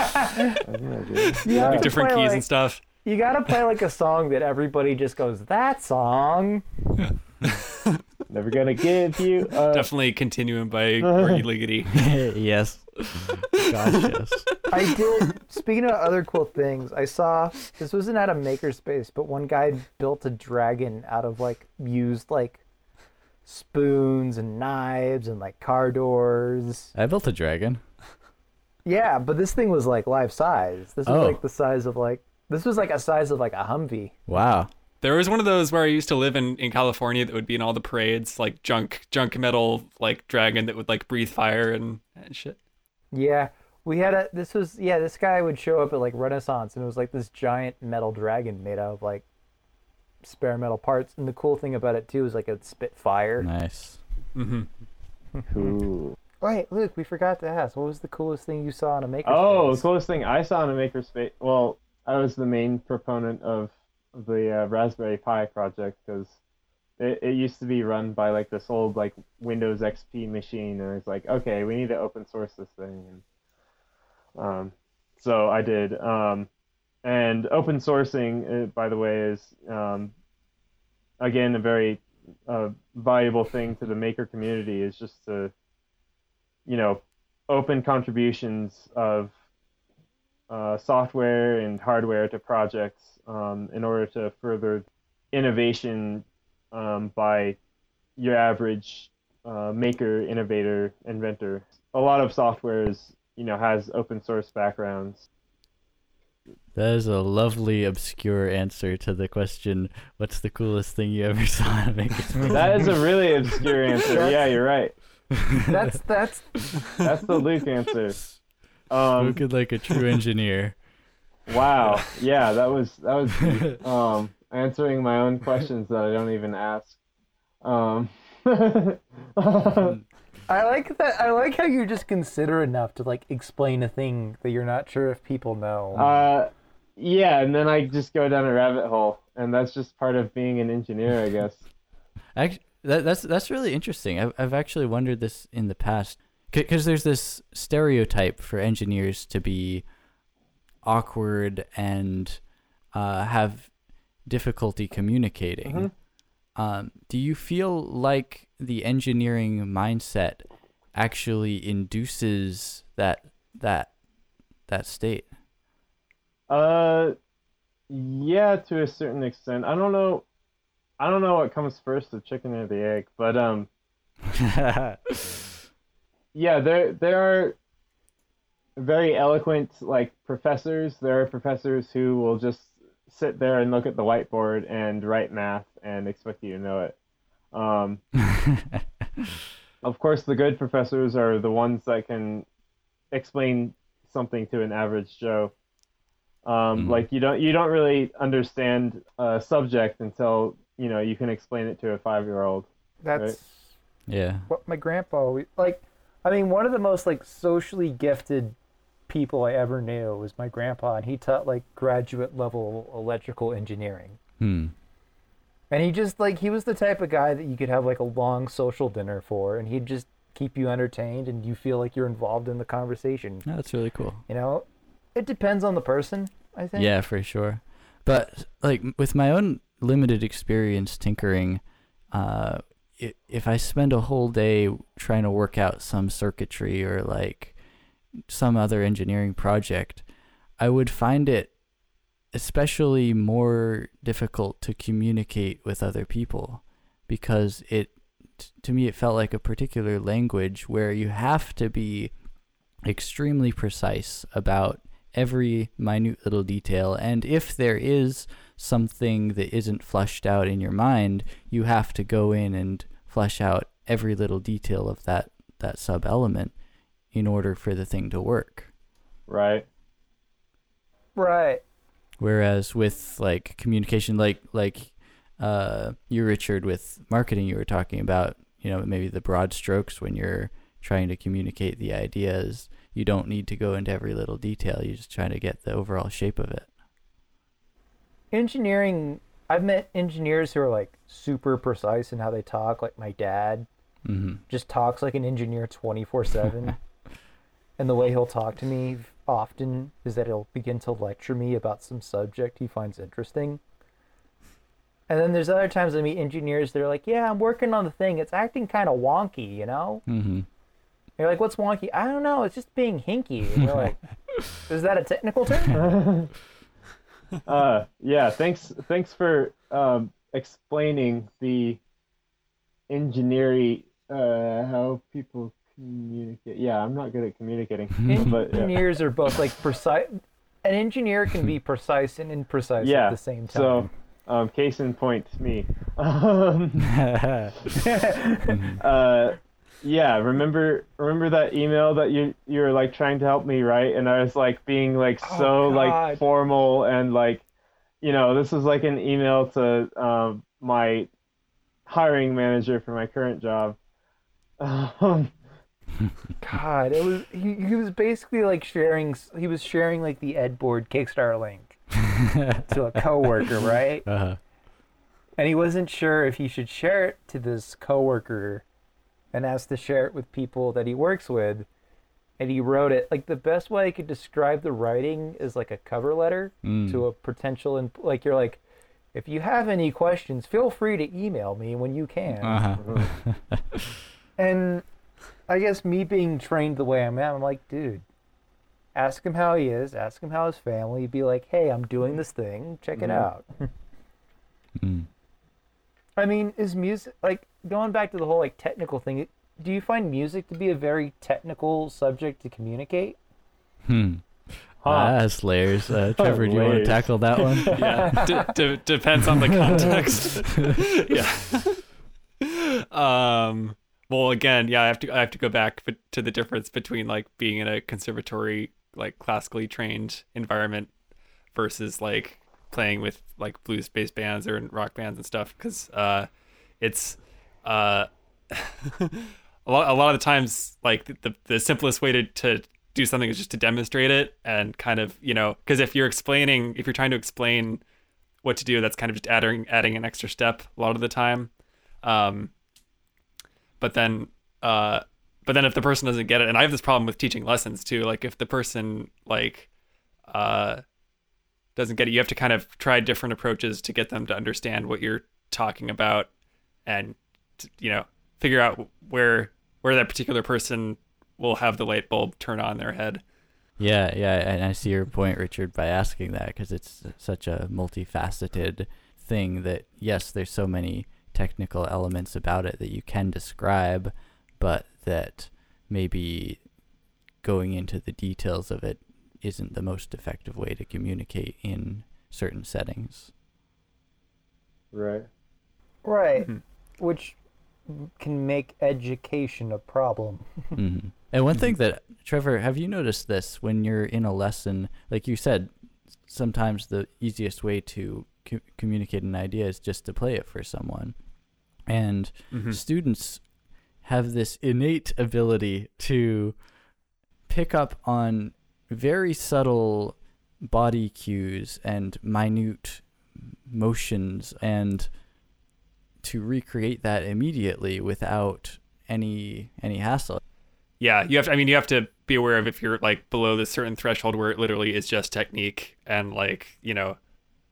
You have like different keys like- and stuff. You gotta play like a song that everybody just goes, that song. Never gonna give you. Uh, Definitely Continuum by Orgy Liggity. yes. Gosh, yes. I did. Speaking of other cool things, I saw this wasn't at a makerspace, but one guy built a dragon out of like used like spoons and knives and like car doors. I built a dragon. Yeah, but this thing was like life size. This was Oh. like the size of like this was like a size of like a Humvee. Wow. There was one of those where I used to live in, in California that would be in all the parades, like junk junk metal like dragon that would like breathe fire and, and shit. Yeah, we had a. This was yeah. This guy would show up at like Renaissance, and it was like this giant metal dragon made out of like spare metal parts. And the cool thing about it too is like it spit fire. Nice. Mm-hmm. Ooh. Wait, Luke, we forgot to ask. What was the coolest thing you saw in a makerspace? Oh, the coolest thing I saw in a maker space. Well, I was the main proponent of the uh, Raspberry Pi project because it, it used to be run by like this old like Windows XP machine, and it's like, okay, we need to open source this thing, and um, so I did. Um, and open sourcing, uh, by the way, is um, again a very uh, valuable thing to the maker community. Is just to you know open contributions of uh, software and hardware to projects um, in order to further innovation um, by your average uh, maker, innovator, inventor. A lot of software is, you know, has open source backgrounds. That is a lovely obscure answer to the question, what's the coolest thing you ever saw in a makerspace? That is a really obscure answer. Yeah, you're right. That's that's That's the Luke answer. Um, Spoken like a true engineer. Wow. Yeah, that was that was um answering my own questions that I don't even ask. Um I like that. I like how you're just considerate enough to like explain a thing that you're not sure if people know. uh yeah, and then I just go down a rabbit hole and that's just part of being an engineer, I guess. Actually, that, that's that's really interesting. I've I've actually wondered this in the past because there's this stereotype for engineers to be awkward and uh, have difficulty communicating. Um, do you feel like the engineering mindset actually induces that that that state? Uh yeah, to a certain extent. I don't know I don't know what comes first, the chicken or the egg, but um yeah, there there are very eloquent like professors. There are professors who will just sit there and look at the whiteboard and write math and expect you to know it. Um, of course, the good professors are the ones that can explain something to an average Joe. Um, Mhm. Like you don't you don't really understand a subject until you know you can explain it to a five year old. That's yeah. what my grandpa always like. I mean, one of the most like socially gifted people I ever knew was my grandpa, and he taught like graduate level electrical engineering. Hmm. And he just like he was the type of guy that you could have like a long social dinner for, and he'd just keep you entertained, and you feel like you're involved in the conversation. That's really cool. You know, it depends on the person. I think. Yeah, for sure. But like with my own limited experience tinkering, uh, if I spend a whole day trying to work out some circuitry or like some other engineering project, I would find it especially more difficult to communicate with other people because it to me it felt like a particular language where you have to be extremely precise about every minute little detail. And if there is something that isn't flushed out in your mind you have to go in and flesh out every little detail of that that sub element in order for the thing to work Right. Right. whereas with like communication like like uh you richard with marketing you were talking about you know maybe the broad strokes when you're trying to communicate the ideas you don't need to go into every little detail you're just trying to get the overall shape of it Engineering. I've met engineers who are like super precise in how they talk. Like my dad hmm just talks like an engineer 24 7 and the way he'll talk to me often is that he'll begin to lecture me about some subject he finds interesting. And then there's other times i meet engineers that are like yeah i'm working on the thing. It's acting kind of wonky you know? Hmm you're like what's wonky? I don't know. It's just being hinky. And you're like Is that a technical term? uh, yeah, thanks thanks for um, explaining the engineering uh, how people communicate. Yeah, I'm not good at communicating, but yeah. Engineers are both like precise. An engineer can be precise and imprecise Yeah, at the same time. So, um, case in point, me. Um, uh, yeah, remember remember that email that you you were like trying to help me write, and I was like being like Oh, so like formal and like, you know, this was like an email to um, my hiring manager for my current job. Um, God, it was he, he was basically like sharing he was sharing like the Ed board Kickstarter link to a coworker, right? uh-huh. And he wasn't sure if he should share it to this coworker and asked to share it with people that he works with. And he wrote it like the best way I could describe the writing is like a cover letter Mm. to a potential and like you're like if you have any questions, feel free to email me when you can. Uh-huh. And I guess me being trained the way I'm at, I'm like, dude, ask him how he is, ask him how his family, be like, hey, I'm doing this thing, check it Mhm. out. Mm. I mean, is music like going back to the whole like technical thing? Do you find music to be a very technical subject to communicate? Hmm. huh. Ah, that's layers. Uh, Trevor, do you want to tackle that one? yeah d- d- depends on the context yeah um well again yeah i have to i have to go back to the difference between like being in a conservatory like classically trained environment versus like playing with like blues based bands or rock bands and stuff because uh it's uh a lot, a lot of the times like the, the simplest way to, to do something is just to demonstrate it and kind of you know because if you're explaining if you're trying to explain what to do that's kind of just adding adding an extra step a lot of the time. Um but then uh but then if the person doesn't get it and i have this problem with teaching lessons too like if the person like uh doesn't get it. You have to kind of try different approaches to get them to understand what you're talking about and you know figure out where where that particular person will have the light bulb turn on their head. Yeah, yeah, and I see your point, Richard, by asking that because it's such a multifaceted thing that yes, there's so many technical elements about it that you can describe, but that maybe going into the details of it isn't the most effective way to communicate in certain settings. Right. Right. Mhm. Which can make education a problem. hmm And one thing that Trevor, have you noticed this when you're in a lesson? Like you said, sometimes the easiest way to co- communicate an idea is just to play it for someone, and Mhm. students have this innate ability to pick up on very subtle body cues and minute motions and to recreate that immediately without any any hassle. yeah you have to, i mean you have to be aware of if you're like below this certain threshold where it literally is just technique and like you know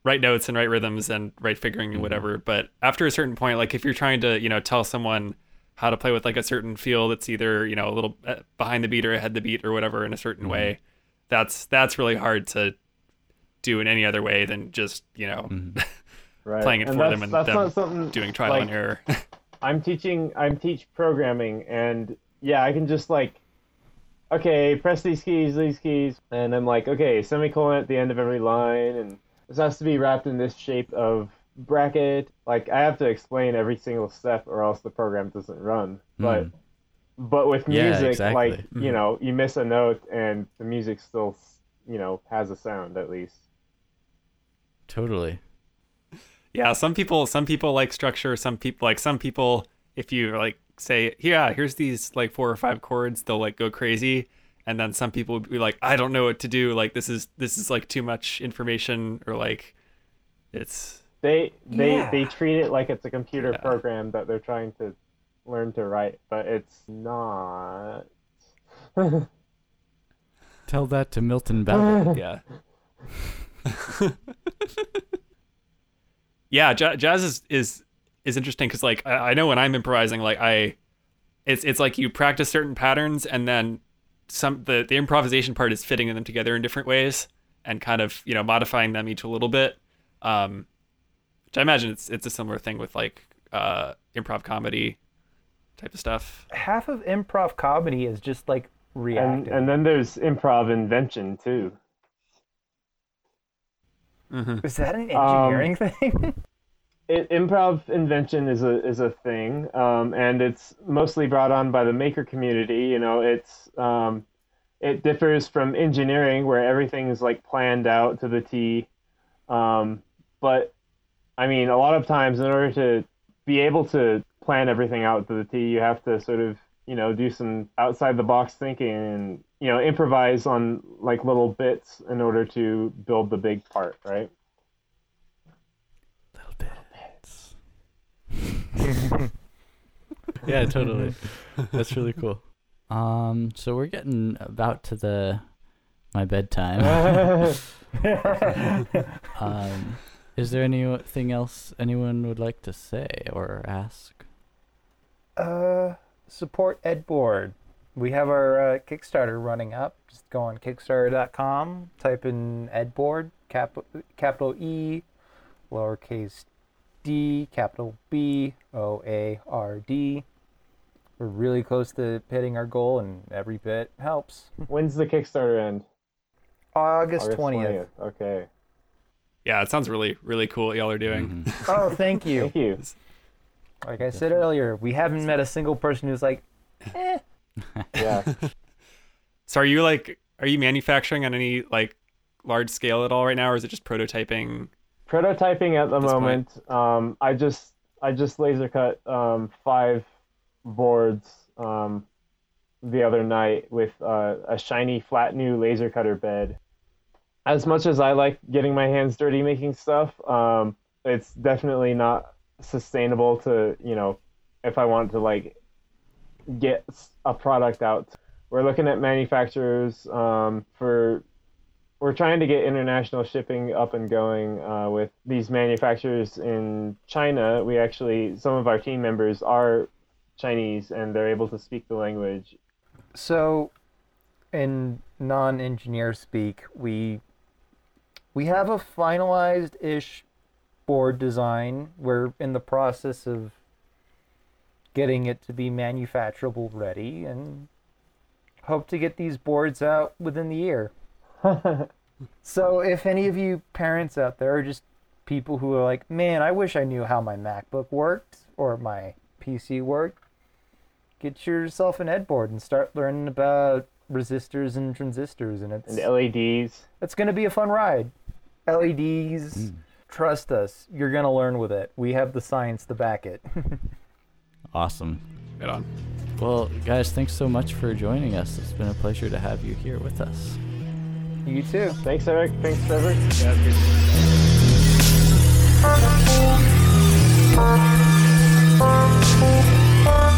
right notes and right rhythms and right figuring and whatever. But after a certain point like if you're trying to you know tell someone how to play with like a certain feel that's either you know a little uh, behind the beat or ahead the beat or whatever in a certain way that's that's really hard to do in any other way than just you know Mhm. Right. Playing it and for that's, them and that's them not something doing trial like, and error I'm teaching I'm teach programming and yeah, I can just like okay, press these keys, these keys, and I'm like, okay, semicolon at the end of every line and this has to be wrapped in this shape of bracket. Like I have to explain every single step or else the program doesn't run. But Mm. but with Yeah, music exactly. like, Mhm. you know, you miss a note and the music still, you know, has a sound at least. Totally. yeah some people some people like structure some people like some people if you like say yeah here's these like four or five chords they'll like go crazy and then some people would be like i don't know what to do like this is this is like too much information or like it's They they Yeah. they treat it like it's a computer Yeah. program that they're trying to learn to write, but it's not. Tell that to Milton Babbitt. yeah yeah ja- jazz is is is interesting because like I, I know when i'm improvising like i it's it's like you practice certain patterns and then some the the improvisation part is fitting them together in different ways and kind of you know modifying them each a little bit. Um, which I imagine it's it's a similar thing with like uh, improv comedy type of stuff. Half of improv comedy is just like And, reacting. and then there's improv invention too. Mm-hmm. is that an Um, engineering thing? it, improv invention is a is a thing, um, and it's mostly brought on by the maker community. You know, it's um, it differs from engineering where everything is like planned out to the T. Um, but I mean, a lot of times, in order to be able to plan everything out to the T, you have to sort of you know do some outside the box thinking and you know improvise on like little bits in order to build the big part, right? Little bits. yeah, totally. That's really cool. Um, so we're getting about to the my bedtime. um, is there anything else anyone would like to say or ask? Uh, support Edboard. We have our uh, Kickstarter running up. Just go on Kickstarter.com, type in Edboard, cap- capital E, lowercase d, capital B, O A R D. We're really close to hitting our goal, and every bit helps. When's the Kickstarter end? August twentieth. Okay. Yeah, it sounds really really cool what y'all are doing. Mhm. Oh, thank you. Thank you. Like I said earlier, we haven't met a single person who's like, eh. Yeah. So are you like are you manufacturing on any like large scale at all right now, or is it just prototyping? Prototyping at the This point. moment. Um, I just I just laser cut um, five boards um, the other night with uh, a shiny flat new laser cutter bed. As much as I like getting my hands dirty making stuff, um, it's definitely not sustainable to you know if I want to like get a product out. We're looking at manufacturers um, for we're trying to get international shipping up and going uh, with these manufacturers in China. We actually, some of our team members are Chinese and they're able to speak the language. So, in non-engineer speak, we we have a finalized-ish board design. We're in the process of getting it to be manufacturable ready, and hope to get these boards out within the year. So, if any of you parents out there are just people who are like, "Man, I wish I knew how my MacBook worked or my PC worked," get yourself an Ed board and start learning about resistors and transistors, and it's and LEDs. it's gonna be a fun ride. LEDs, hmm. Trust us, you're gonna learn with it. We have the science to back it. Awesome. Right on. Well, guys, thanks so much for joining us. It's been a pleasure to have you here with us. you too. Thanks, Eric. Thanks, Trevor. Yeah, good.